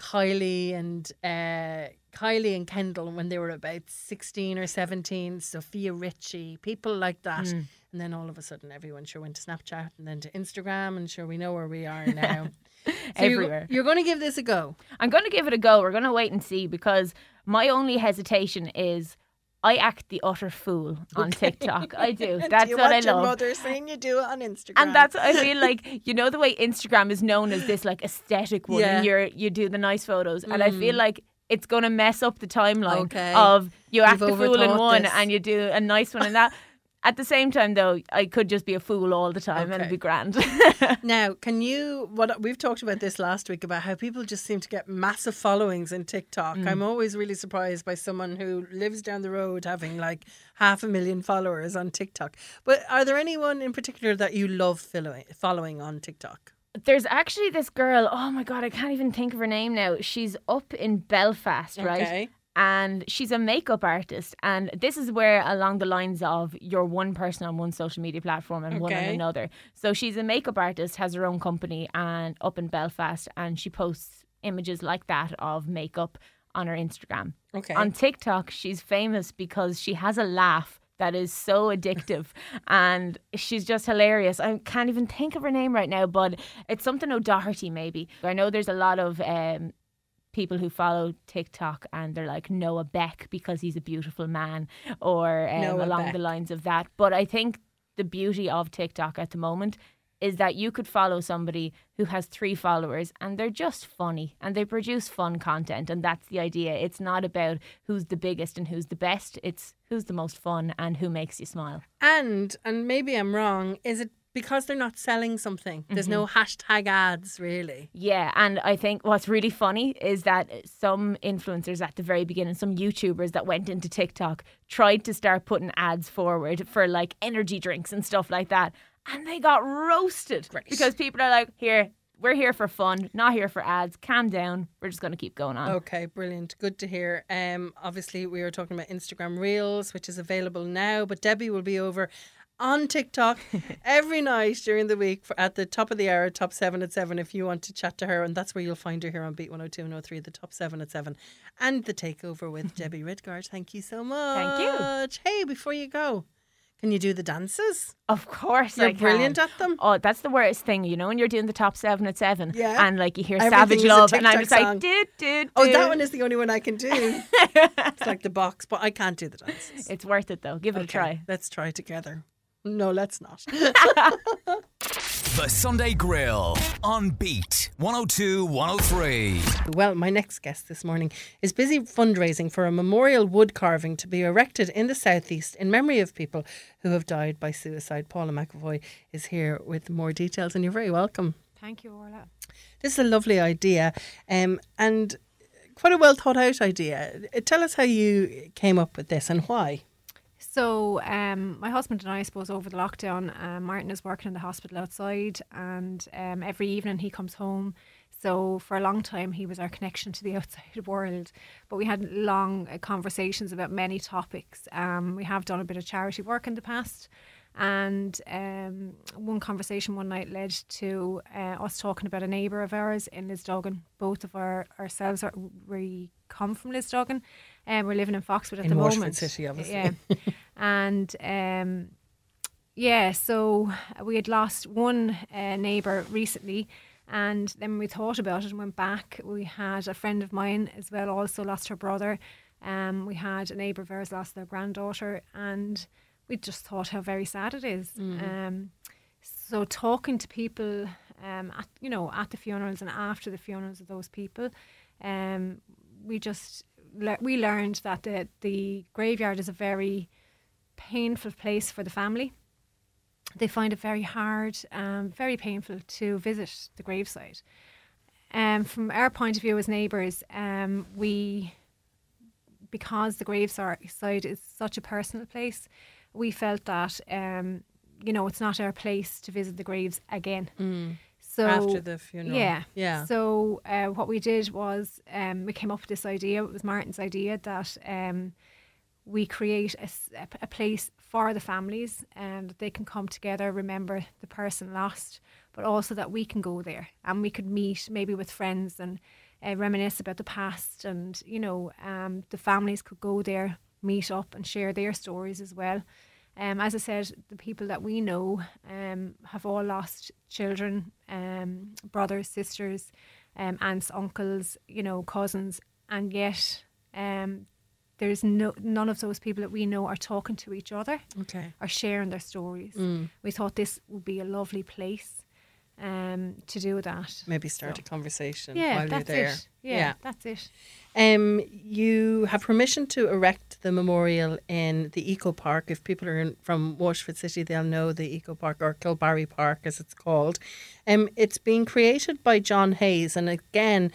Kylie and uh, Kylie and Kendall when they were about 16 or 17, Sofia Richie, people like that. Mm. And then all of a sudden, everyone sure went to Snapchat and then to Instagram, and sure we know where we are now. [LAUGHS] So you're- Everywhere. You're, going to give this a go. I'm going to give it a go. We're going to wait and see because my only hesitation is I act the utter fool on TikTok. I do. [LAUGHS] That's do you what I your love. mother saying you do it on Instagram? And that's I feel like you know the way Instagram is known as this like aesthetic one. Yeah. Mm. You're you do the nice photos, and I feel like it's gonna mess up the timeline Okay. of you act You've the fool in one this. and you do a nice one in that. At the same time, though, I could just be a fool all the time and it'd be grand. [LAUGHS] Now, can you? What we've talked about this last week about how people just seem to get massive followings in TikTok. Mm. I'm always really surprised by someone who lives down the road having like half a million followers on TikTok. But are there anyone in particular that you love following, following on TikTok? There's actually this girl. Oh my god, I can't even think of her name now. She's up in Belfast, right? Okay. And she's a makeup artist and this is where along the lines of you're one person on one social media platform and one on another so she's a makeup artist has her own company and up in belfast and she posts images like that of makeup on her instagram Okay. on tiktok she's famous because she has a laugh that is so addictive [LAUGHS] and she's just hilarious. I can't even think of her name right now, but it's something O'Doherty maybe. I know there's a lot of um, people who follow TikTok and they're like Noah Beck because he's a beautiful man or um, along Beck. the lines of that. But I think the beauty of TikTok at the moment is that you could follow somebody who has three followers and they're just funny and they produce fun content and that's the idea. It's not about who's the biggest and who's the best. It's who's the most fun and who makes you smile. and and maybe I'm wrong. Is it because they're not selling something? There's no Mm-hmm. hashtag ads really. Yeah, and I think what's really funny is that some influencers at the very beginning, some YouTubers that went into TikTok tried to start putting ads forward for like energy drinks and stuff like that, and they got roasted because people are like, "Here, we're here for fun, not here for ads. Calm down. We're just going to keep going on." Okay, brilliant. Good to hear. Um, obviously, we were talking about Instagram Reels, which is available now, but Debbie will be over on TikTok [LAUGHS] every night during the week for, at the top of the hour, top seven at seven, if you want to chat to her. And that's where you'll find her here on Beat 102 and 03, the top seven at seven. And the takeover with [LAUGHS] Debbie Ridgard. Thank you so much. Thank you. Hey, before you go, can you do the dances? Of course, You're brilliant at them. Oh, that's the worst thing, you know, when you're doing the top seven at seven, Yeah. and like you hear Everything Savage Love, and I'm just song. like, do do. Oh, that one is the only one I can do. [LAUGHS] it's like the box, but I can't do the dances. It's worth it though. Give it a try. Let's try together. No, let's not. [LAUGHS] The Sunday Grill on Beat 102 103. Well, my next guest this morning is busy fundraising for a memorial wood carving to be erected in the southeast in memory of people who have died by suicide. Paula McAvoy is here with more details, and you're very welcome. Thank you, Orla. This is a lovely idea, um, and quite a well thought out idea. Uh, Tell us how you came up with this and why. So, um, my husband and I, I suppose, over the lockdown, um, Martin is working in the hospital outside, and um, every evening he comes home. So, for a long time, he was our connection to the [LAUGHS] outside world. But we had long uh, conversations about many topics. Um, we have done a bit of charity work in the past. And um, one conversation one night led to uh, us talking about a neighbour of ours in Lisduggan. Both of our ourselves are we come from Lisduggan, and we're living in Foxwood at In the Waterford moment. City, obviously. Yeah, [LAUGHS] and um, yeah, so we had lost one uh, neighbour recently, and then we thought about it and went back. We had a friend of mine as well, also lost her brother. Um, we had a neighbour of ours lost their granddaughter, and we just thought how very sad it is. Um, so talking to people, um, at you know, at the funerals and after the funerals of those people, um, we just le- we learned that the the graveyard is a very painful place for the family. They find it very hard, um, very painful to visit the gravesite. Um, from our point of view as neighbours, um, we because the gravesite is such a personal place, we felt that um, you know it's not our place to visit the graves again. So After the funeral. yeah, Yeah. So uh, what we did was um, we came up with this idea. It was Martin's idea that um, we create a place for the families and that they can come together, remember the person lost, but also that we can go there and we could meet maybe with friends and uh, reminisce about the past and you know um, the families could go there, meet up and share their stories as well. Um, as I said, the people that we know um, have all lost children, um, brothers, sisters, um, aunts, uncles, you know, cousins, and yet um, there's no none of those people that we know are talking to each other, Okay. are sharing their stories. Mm. We thought this would be a lovely place um, to do that. Maybe start a conversation Yeah, while you're that's there. it. Yeah, that's it. Um, you have permission to erect the memorial in the Eco Park. If people are in, from Waterford City, they'll know the Eco Park or Kilbarry Park, as it's called. Um, it's being created by John Hayes, and again,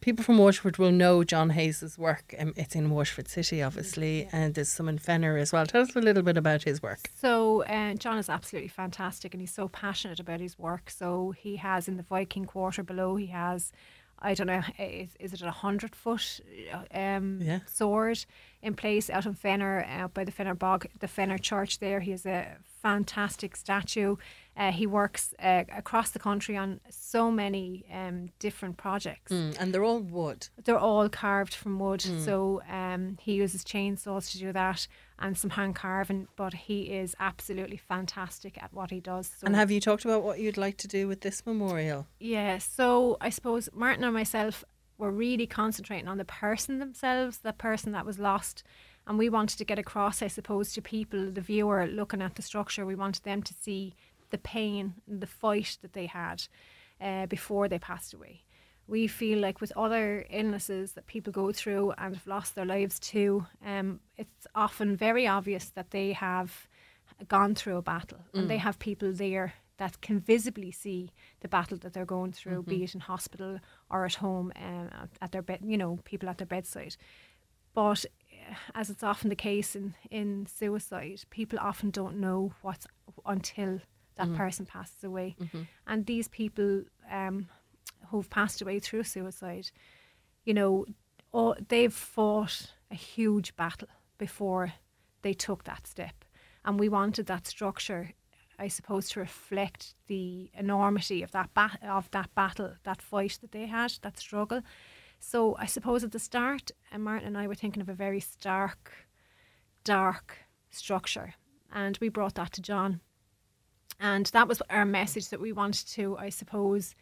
people from Waterford will know John Hayes's work. Um, it's in Waterford City, obviously, and there's some in Fenor as well. Tell us a little bit about his work. So uh, John is absolutely fantastic, and he's so passionate about his work. So he has in the Viking Quarter below, he has, I don't know, is, is it a hundred foot uh, um, Yeah. sword in place out in Fenor, out by the Fenor Bog, the Fenor Church. There, he has a fantastic statue. Uh, he works uh, across the country on so many um, different projects. and they're all wood. They're all carved from wood. Hmm. So um, he uses chainsaws to do that and some hand carving. But he is absolutely fantastic at what he does. So And have you talked about what you'd like to do with this memorial? yeah. So I suppose Martin and myself were really concentrating on the person themselves, the person that was lost. And we wanted to get across, I suppose, to people, the viewer looking at the structure, we wanted them to see the pain and the fight that they had uh, before they passed away. We feel like with other illnesses that people go through and have lost their lives too, um, it's often very obvious that they have gone through a battle and they have people there that can visibly see the battle that they're going through, be it in hospital or at home, um, at- their bed, you know, people at their bedside. But uh, as it's often the case in, in suicide, people often don't know what's until that person passes away. And these people um, who've passed away through suicide, you know, all, they've fought a huge battle before they took that step. And we wanted that structure, I suppose, to reflect the enormity of that bat- of that battle, that fight that they had, that struggle. So I suppose at the start, uh, Martin and I were thinking of a very stark, dark structure, and we brought that to John, and that was our message that we wanted to, I suppose,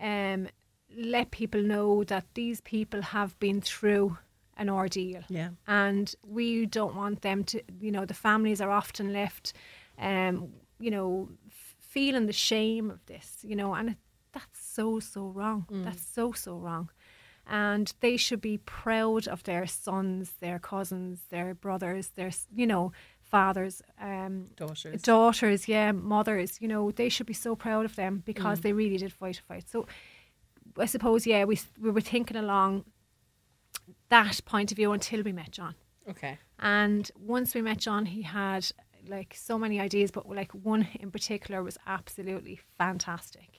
um, let people know that these people have been through an ordeal. Yeah. and we don't want them to you know the families are often left um you know f- feeling the shame of this you know and it, that's so so wrong. That's so so wrong. And they should be proud of their sons their cousins their brothers their you know fathers um Daughters. daughters yeah mothers you know they should be so proud of them because they really did fight a fight so i suppose yeah we we were thinking along that point of view until we met john Okay. and once we met John, he had like so many ideas, but like one in particular was absolutely fantastic,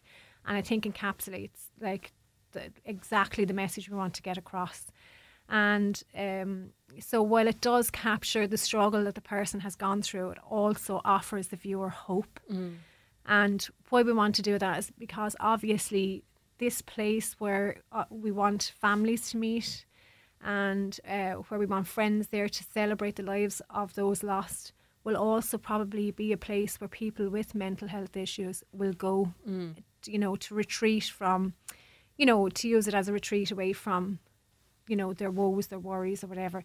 and I think encapsulates like the, exactly the message we want to get across. And um, so while it does capture the struggle that the person has gone through, it also offers the viewer hope. And why we want to do that is because obviously this place where uh, we want families to meet and uh, where we want friends there to celebrate the lives of those lost will also probably be a place where people with mental health issues will go, you know, to retreat from, you know, to use it as a retreat away from, you know, their woes, their worries, or whatever.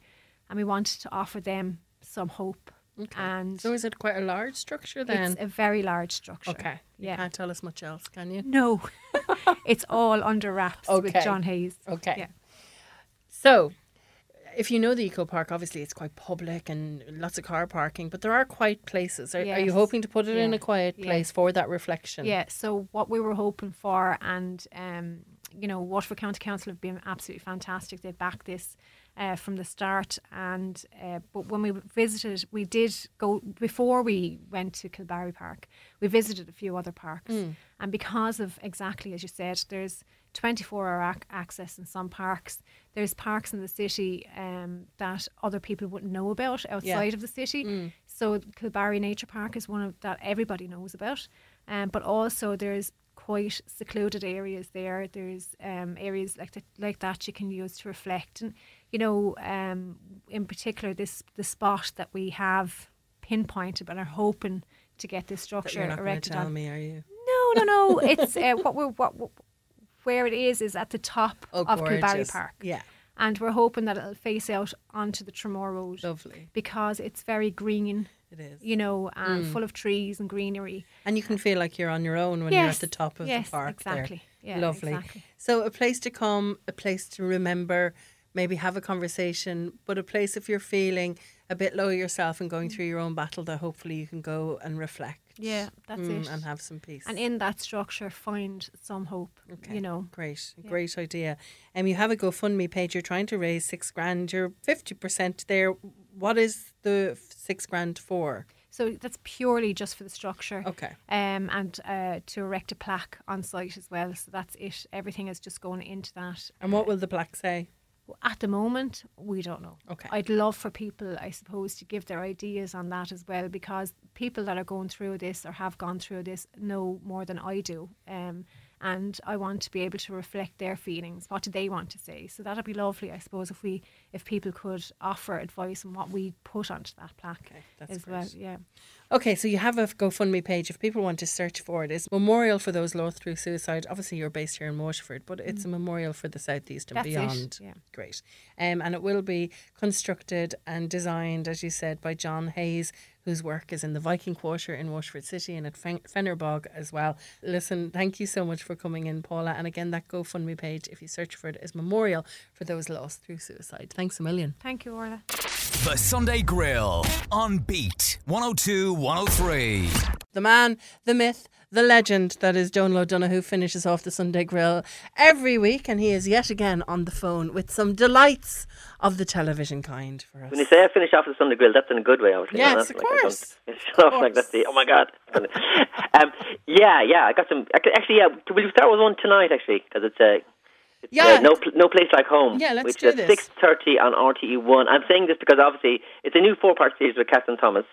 And we wanted to offer them some hope. And So is it quite a large structure then? it's a very large structure. okay. You Yeah. can't tell us much else, can you? No, [LAUGHS] it's all under wraps with John Hayes. Okay. Yeah. So, if you know the eco park, obviously it's quite public and lots of car parking, but there are quiet places. Are, are you hoping to put it in a quiet Yeah. place for that reflection? Yeah. So what we were hoping for, and um, you know, Waterford County Council have been absolutely fantastic. They backed this uh, from the start, and uh, but when we visited, we did go before we went to Kilbarry Park. We visited a few other parks, and because of exactly as you said, there's 24 hour ac- access in some parks. There's parks in the city um, that other people wouldn't know about outside of the city. So Kilbarry Nature Park is one of that everybody knows about. Um, but also there's quite secluded areas there. There's um, areas like that, like that you can use to reflect. And you know, um, in particular, this the spot that we have pinpointed and are hoping to get this structure erected tell on. me, are you? No, no, no. [LAUGHS] It's uh, what we're what, what where it is is at the top Oh, of Kilbarry. Park, Yeah, and we're hoping that it'll face out onto the Tramore Road lovely. because it's very green, It is. you know, and Mm. full of trees and greenery. And you can feel like you're on your own when you're at the top of yes, the park. there. exactly. Yeah, Lovely. exactly. So a place to come, a place to remember, maybe have a conversation, but a place if you're feeling a bit low yourself and going through your own battle that hopefully you can go and reflect. Yeah, that's mm, it. And have some peace. And in that structure, find some hope. Okay. You know, Great, great idea. Um, you have a GoFundMe page. You're trying to raise six grand. You're fifty percent there. What is the six grand for? so that's purely just for the structure. Okay. Um, and uh, to erect a plaque on site as well. So that's it. Everything is just going into that. And what will the plaque say? At the moment, we don't know. Okay. I'd love for people, I suppose, to give their ideas on that as well, because people that are going through this or have gone through this know more than I do. Um, and I want to be able to reflect their feelings. What do they want to say? So that'd be lovely, I suppose, if we, if people could offer advice on what we put onto that plaque Okay, that's as well. Yeah. Okay, so you have a GoFundMe page. If people want to search for it, it's Memorial for Those Lost Through Suicide. Obviously, you're based here in Waterford, but it's a memorial for the southeast and Mm. That's it, beyond. yeah. Great. Um, and it will be constructed and designed, as you said, by John Hayes, whose work is in the Viking Quarter in Waterford City and at Fen- Fenor Bog as well. Listen, thank you so much for coming in, Paula. And again, that GoFundMe page, if you search for it, is Memorial for Those Lost Through Suicide. Thanks a million. Thank you, Orla. The Sunday Grill on Beat 102 103. The man, the myth, the legend that is Donal O'Donoghue finishes off the Sunday Grill every week, and he is yet again on the phone with some delights of the television kind for us. When you say I finish off the Sunday grill, that's in a good way, obviously. Yes, That's of like I don't- course. [LAUGHS] It's not like that's the, oh my god. um, yeah, yeah, I got some. Actually, yeah, will you start with one tonight? Actually, because it's a. It's, Yeah. uh, no, Pl- no place like home. Yeah, let's which do is this. six thirty on RTE one. I'm saying this because obviously it's a new four part series with Kathryn Thomas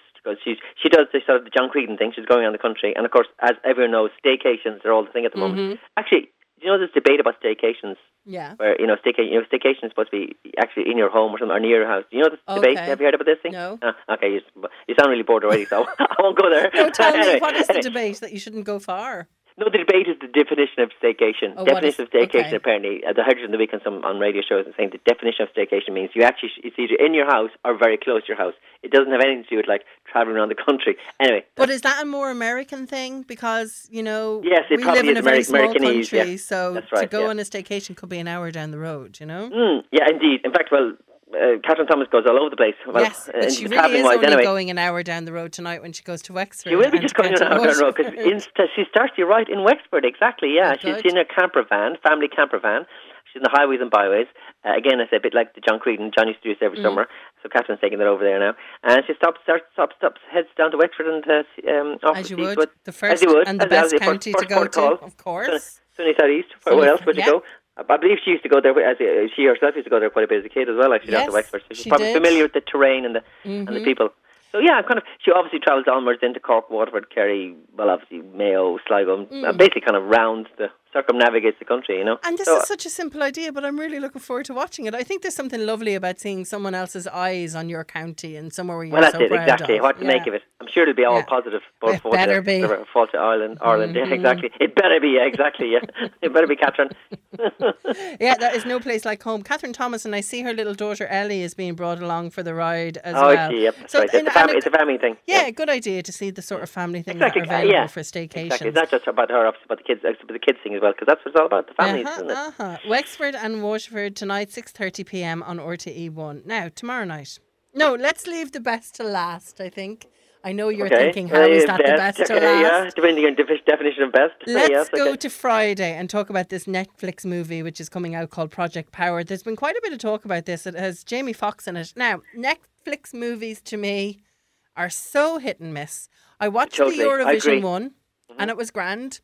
she's she does this sort of the John Creedon thing. She's going around the country, and of course, as everyone knows, staycations are all the thing at the Mm-hmm. moment. Actually, do you know this debate about staycations? Yeah. Where you know staycation, you know staycation is supposed to be actually in your home or something or near your house. Do you know this debate? Have you heard about this thing? No. Ah, okay, you, you sound really bored already, so [LAUGHS] I won't go there. No, tell me, [LAUGHS] Anyway, what is the anyway. debate that you shouldn't go far? No, the debate is the definition of staycation. Oh, definition is- of staycation, okay. apparently, uh, I heard in the week on some on radio shows and saying the definition of staycation means you actually it's either in your house or very close to your house. It doesn't have anything to do with like traveling around the country. Anyway, But is that a more American thing? Because, you know, Yes, it we probably live in a very Ameri- small country, yeah. so That's to go yeah. on a staycation could be an hour down the road, you know? mm, yeah, indeed. In fact, well, uh, Kathryn Thomas goes all over the place. Well, yes, uh, but she really is only anyway. going an hour down the road tonight when she goes to Wexford. She will be just going County down the road because she starts you right in Wexford. Exactly, yeah. Oh, She's in a camper van, family camper van. She's in the highways and byways. Uh, again, I say a bit like the John Creedon. John used to do this Mm. every summer. So Kathryn's taking that over there now, and she stops, starts, stops, stops, heads down to Wexford and uh, um, off As you would, the as first you would, and the as- as best the first- county to first go to, call. of course. Sunny South East. Where else would yeah. you go? Uh, I believe she used to go there as a, she herself used to go there quite a bit as a kid as well. Actually, down to Yes, Wexford, so she's she probably did. Mm-hmm. familiar with the terrain and the and the mm-hmm. people. So yeah, kind of. She obviously travels onwards into Cork, Waterford, Kerry, well, obviously Mayo, Sligo, and and basically kind of rounds the circumnavigates the country. You know. And this so, is such a simple idea, but I'm really looking forward to watching it. I think there's something lovely about seeing someone else's eyes on your county and somewhere where you're well, that's so it proud exactly. of. What to make of it? I'm sure it'll be all Yeah. positive. Both It for better to, be. Mm-hmm. for to Ireland, Ireland. Yeah, [LAUGHS] exactly. It better be. Yeah, exactly. Yeah, [LAUGHS] it better be, Kathryn. [LAUGHS] Yeah, there is no place like home. Kathryn Thomas and I see her little daughter Ellie is being brought along for the ride as oh, well. gee, yep, So, right. It's, a family, and it's a family thing. Yeah, good idea to see the sort of family things Exactly, that are available yeah. for staycations. Exactly. It's not just about her, obviously, but the kids, it's about the kids thing as well, because that's what it's all about. The families, uh-huh, isn't it? uh-huh. Wexford and Waterford tonight, 6.30 p.m. on RTE1. Now, tomorrow night. No, let's leave the best to last, I think. I know you're Okay. thinking, how is Uh, that the best to last? Yeah, depending on defi- definition of best. Let's yes, go okay. to Friday and talk about this Netflix movie which is coming out called Project Power. There's been quite a bit of talk about this. It has Jamie Foxx in it. Now, Netflix movies to me are so hit and miss. I watched Totally, the Eurovision agree. Mm-hmm. one and it was grand.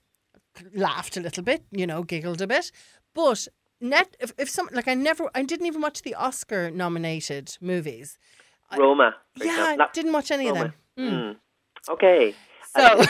Laughed a little bit, you know, giggled a bit. But net if, if some like I never I didn't even watch the Oscar nominated movies. Roma. Yeah. I didn't watch any of them. Mm. Mm. Okay. So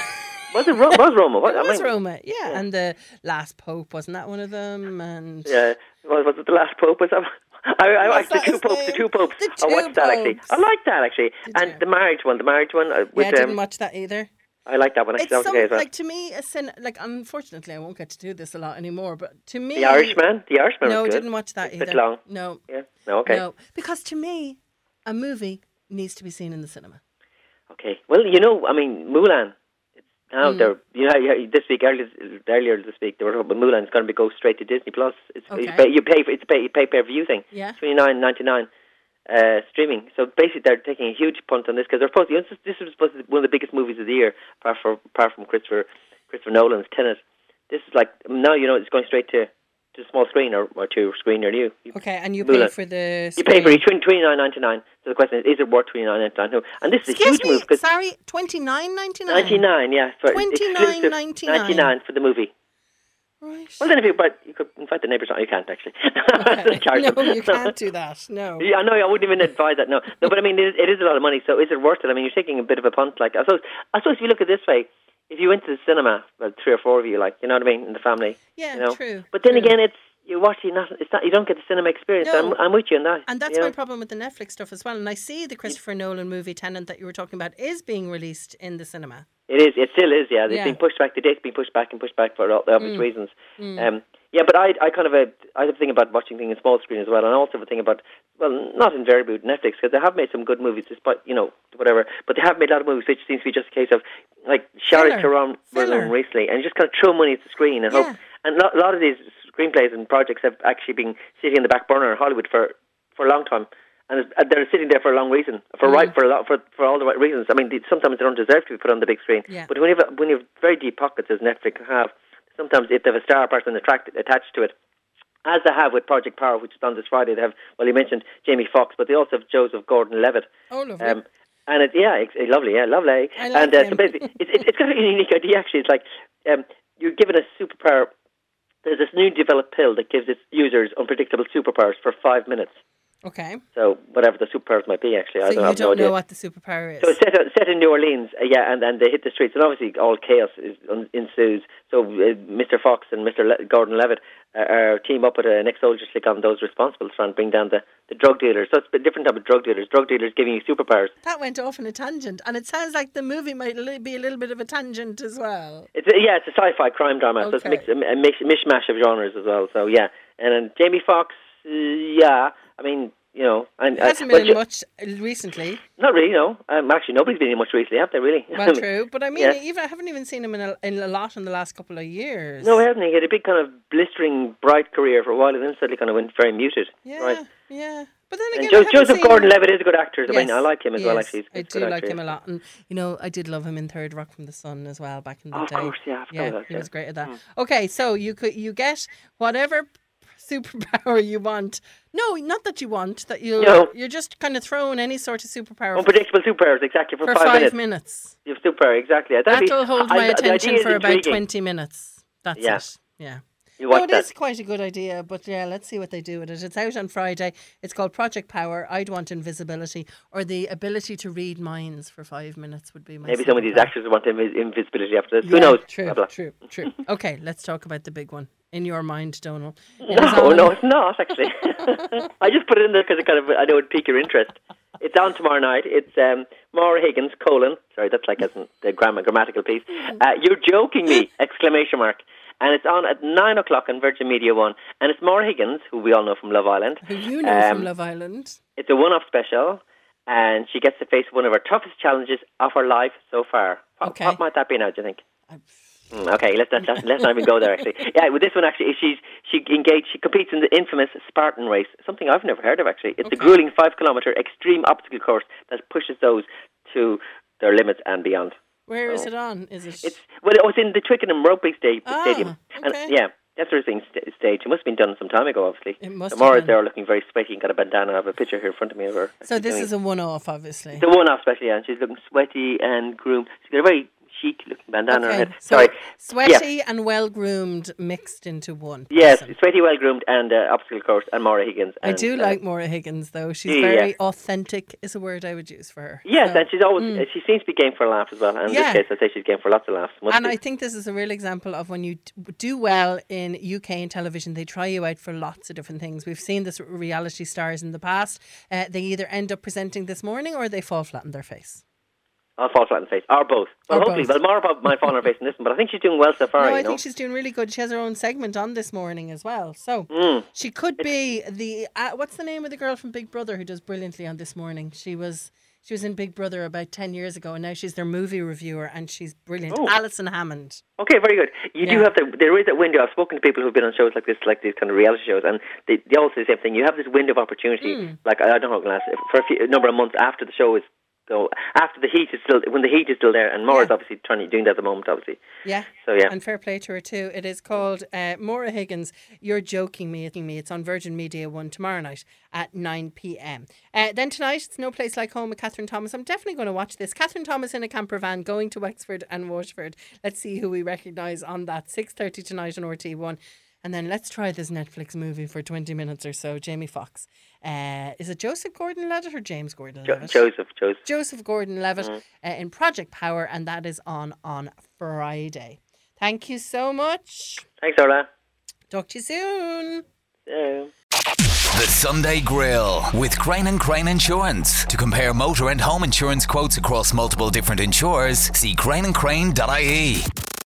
Was it Ro- [LAUGHS] was Roma? What, it I was mean, Roma, yeah, and the Last Pope wasn't that one of them? And Yeah. Was, was it the last Pope? Was that? [LAUGHS] I, I watched the two popes. The two popes. The I watched two that actually. I liked that actually. Did and you? the marriage one, the marriage one uh, yeah, I didn't um, watch that either. I like that one actually. It's That was some, okay as well. like to me, a sin. Like unfortunately, I won't get to do this a lot anymore. But to me, the Irishman. The Irishman No, was good. didn't watch that It's either. long. No, Yeah. No. Okay. no, because to me, a movie needs to be seen in the cinema. Okay. Well, you know, I mean, Mulan. It's now Mm. they're you know yeah, this week earlier earlier this week they were talking about Mulan. It's going to be go straight to Disney Plus. It's you Okay. pay, you pay for it's pay pay per view thing. Yeah. Twenty nine ninety nine. Uh, streaming. So basically, they're taking a huge punt on this because they're supposed. Know, this, was supposed to be one of the biggest movies of the year, apart from apart from Christopher Christopher Nolan's Tenet. This is like now you know it's going straight to to the small screen or, or to a screen near you. you Okay, and you pay for the. you pay for screen. each twenty nine ninety nine. So the question is, is it worth twenty nine ninety nine? And this is a huge me, move because sorry, twenty nine ninety nine. 99, yeah. For $29.99. 99 for the movie. Right. Well, then if you, but you could invite the neighbours on. You can't actually. [LAUGHS] Okay. No, you can't do that. No. [LAUGHS] Yeah, I know. I wouldn't even advise that. No, no. But I mean, it, it is a lot of money. So is it worth it? I mean, you're taking a bit of a punt. Like I suppose, I suppose if you look at it this way, if you went to the cinema, well, three or four of you, like you know what I mean, in the family. Yeah, you know? true. But then true. again, it's you watch it. Not, it's not. You don't get the cinema experience. No. I'm, I'm with you on that. And that's my know? problem with the Netflix stuff as well. And I see the Christopher Nolan movie Tenet that you were talking about is being released in the cinema. It is. It still is. Yeah, it's Yeah. Mm. been pushed back. The date's been pushed back and pushed back for all the obvious reasons. Um, yeah, but I, I kind of a, I have a thing about watching things in small screen as well, and I also have a thing about, well, not invariably with Netflix because they have made some good movies, despite you know whatever. But they have made a lot of movies which seems to be just a case of like Filler. Theron recently, and just kind of throw money at the screen and Yeah. hope. And a lot of these screenplays and projects have actually been sitting in the back burner in Hollywood for for a long time. And they're sitting there for a long reason, for Mm. right for a lot, for for all the right reasons. I mean, they, sometimes they don't deserve to be put on the big screen. Yeah. But when you have when you have very deep pockets, as Netflix have, sometimes if they have a star person attract, attached to it, as they have with Project Power, which is on this Friday, they have well, you mentioned Jamie Foxx, but they also have Joseph Gordon-Levitt. Oh, lovely. Um, and it, yeah, it's, it's lovely, yeah, lovely. Like and uh, so basically, it's, it's, it's got a [LAUGHS] unique idea. Actually, it's like um, you're given a superpower. There's this new developed pill that gives its users unpredictable superpowers for five minutes. okay. So whatever the superpowers might be, actually, I So don't you don't no idea. know what the superpower is. So it's set, set in New Orleans, uh, yeah, and, and they hit the streets, and obviously all chaos is, un, ensues. So uh, Mr. Foxx and Mr. Le- Gordon Levitt uh, team up with an ex-soldier slick on those responsible to try and bring down the, the drug dealers. So it's a different type of drug dealers. Drug dealers giving you superpowers. that went off in a tangent, and it sounds like the movie might be a little bit of a tangent as well. It's a, yeah, it's a sci-fi crime drama. okay. So it's a, mix, a, a mishmash of genres as well. So yeah, and then Jamie Foxx, uh, yeah, I mean, you know, and It hasn't uh, been much uh, recently. Not really, no. Um, actually, nobody's been in much recently, have they? Really? [LAUGHS] Well, true, but I mean, Yeah. even I haven't even seen him in a, in a lot in the last couple of years. No, he hasn't. He had a big kind of blistering, bright career for a while, and then suddenly kind of went very muted. yeah, Right. yeah. But then again, jo- Joseph Gordon-Levitt is a good actor. I mean, I like him as he well. Actually, I do like actor, him a lot, and you know, I did love him in Third Rock from the Sun as well back in the Of day. course, yeah, I yeah, he was great at that. Mm. Okay, so you could you get whatever superpower you want. No, not that you want that you. No. You're just kind of throwing any sort of superpower Unpredictable superpowers, exactly for, for five, five minutes. minutes. You have superpower, exactly. That'd be- That'll hold my idea attention for about intriguing. twenty minutes. That's Yeah. it. Yeah. You watch no, it that. is quite a good idea, but yeah, let's see what they do with it. It's out on Friday. It's called Project Power. I'd want invisibility or the ability to read minds for five minutes would be my. Maybe some of these actors want invis- invisibility after this. Who knows? True, Blah, blah. true, true. Okay, let's talk about the big one in your mind, Donal. [LAUGHS] It No, no, it's not actually. [LAUGHS] I just put it in there because it kind of I know it'd pique your interest. It's on tomorrow night. It's um, Maura Higgins colon. Sorry, that's like as in the grammar grammatical piece. [LAUGHS] Uh, you're joking me! Exclamation mark. And it's on at nine o'clock on Virgin Media One. And it's Maura Higgins, who we all know from Love Island. Who you know from Um, Love Island? It's a one-off special, and she gets to face one of her toughest challenges of her life so far. What, Okay. what might that be now? Do you think? Mm, Okay, let's, let's let's let's not even go there. Actually, yeah. With this one, actually, she's she engaged. She competes in the infamous Spartan race, something I've never heard of. Actually, it's a grueling five kilometer extreme obstacle course that pushes those to their limits and beyond. Where is it on? Is it? It's well, it was in the Twickenham Rugby sta- Ah, Stadium, and okay. yeah, that's her thing st- stage. It must have been done some time ago, obviously. It must been. there looking very sweaty and got a bandana. I have a picture here in front of me of her. so this is a one-off, obviously. the one off special, yeah, and she's looking sweaty and groomed. She's got a very chic looking bandana on her Okay, head. so Sorry. sweaty and well groomed mixed into one. Yes, person. sweaty, well groomed, and uh, obstacle course, and Maura Higgins. I and, do uh, like Maura Higgins though. She's Yeah, very yeah. authentic. Is a word I would use for her. Yes, So- and she's always uh, she seems to be game for a laugh as well. And in this case, I'd say she's game for lots of laughs. And be. I think this is a real example of when you do well in UK and television, they try you out for lots of different things. We've seen this reality stars in the past. Uh, they either end up presenting this morning or they fall flat on their face. I'll fall flat in the face, or both. Well, Or hopefully, both. well, Maura prob- might fall on her face in this one, but I think she's doing well so far. no, I know? think she's doing really good. She has her own segment on this morning as well. So Mm. she could be the uh, what's the name of the girl from Big Brother who does brilliantly on this morning? She was she was in Big Brother about ten years ago, and now she's their movie reviewer, and she's brilliant. Oh. Alison Hammond. Okay, very good. You do have the there is that window. I've spoken to people who've been on shows like this, like these kind of reality shows, and they, they all say the same thing. You have this window of opportunity, Hmm. like I don't know, how it lasts for a, few, a number of months after the show is go after the heat is still when the heat is still there, and Maura's Yeah. obviously trying doing that at the moment, obviously. Yeah. So yeah, And fair play to her too. It is called uh, Maura Higgins. You're joking me, me. It's on Virgin Media One tomorrow night at nine p.m. Uh, then tonight it's No Place Like Home with Kathryn Thomas. I'm definitely going to watch this. Kathryn Thomas in a camper van going to Wexford and Waterford. Let's see who we recognise on that. Six thirty tonight on RT One. And then let's try this Netflix movie for 20 minutes or so. Jamie Foxx. Uh, is it Joseph Gordon Levitt or James Gordon jo- Levitt? Joseph, Joseph. Joseph Gordon Levitt Mm-hmm. uh, in Project Power, and that is on on Friday. Thank you so much. Thanks, Orla. Talk to you soon. Yeah. The Sunday Grill with Crane and Crane Insurance. To compare motor and home insurance quotes across multiple different insurers, see craneandcrane.ie.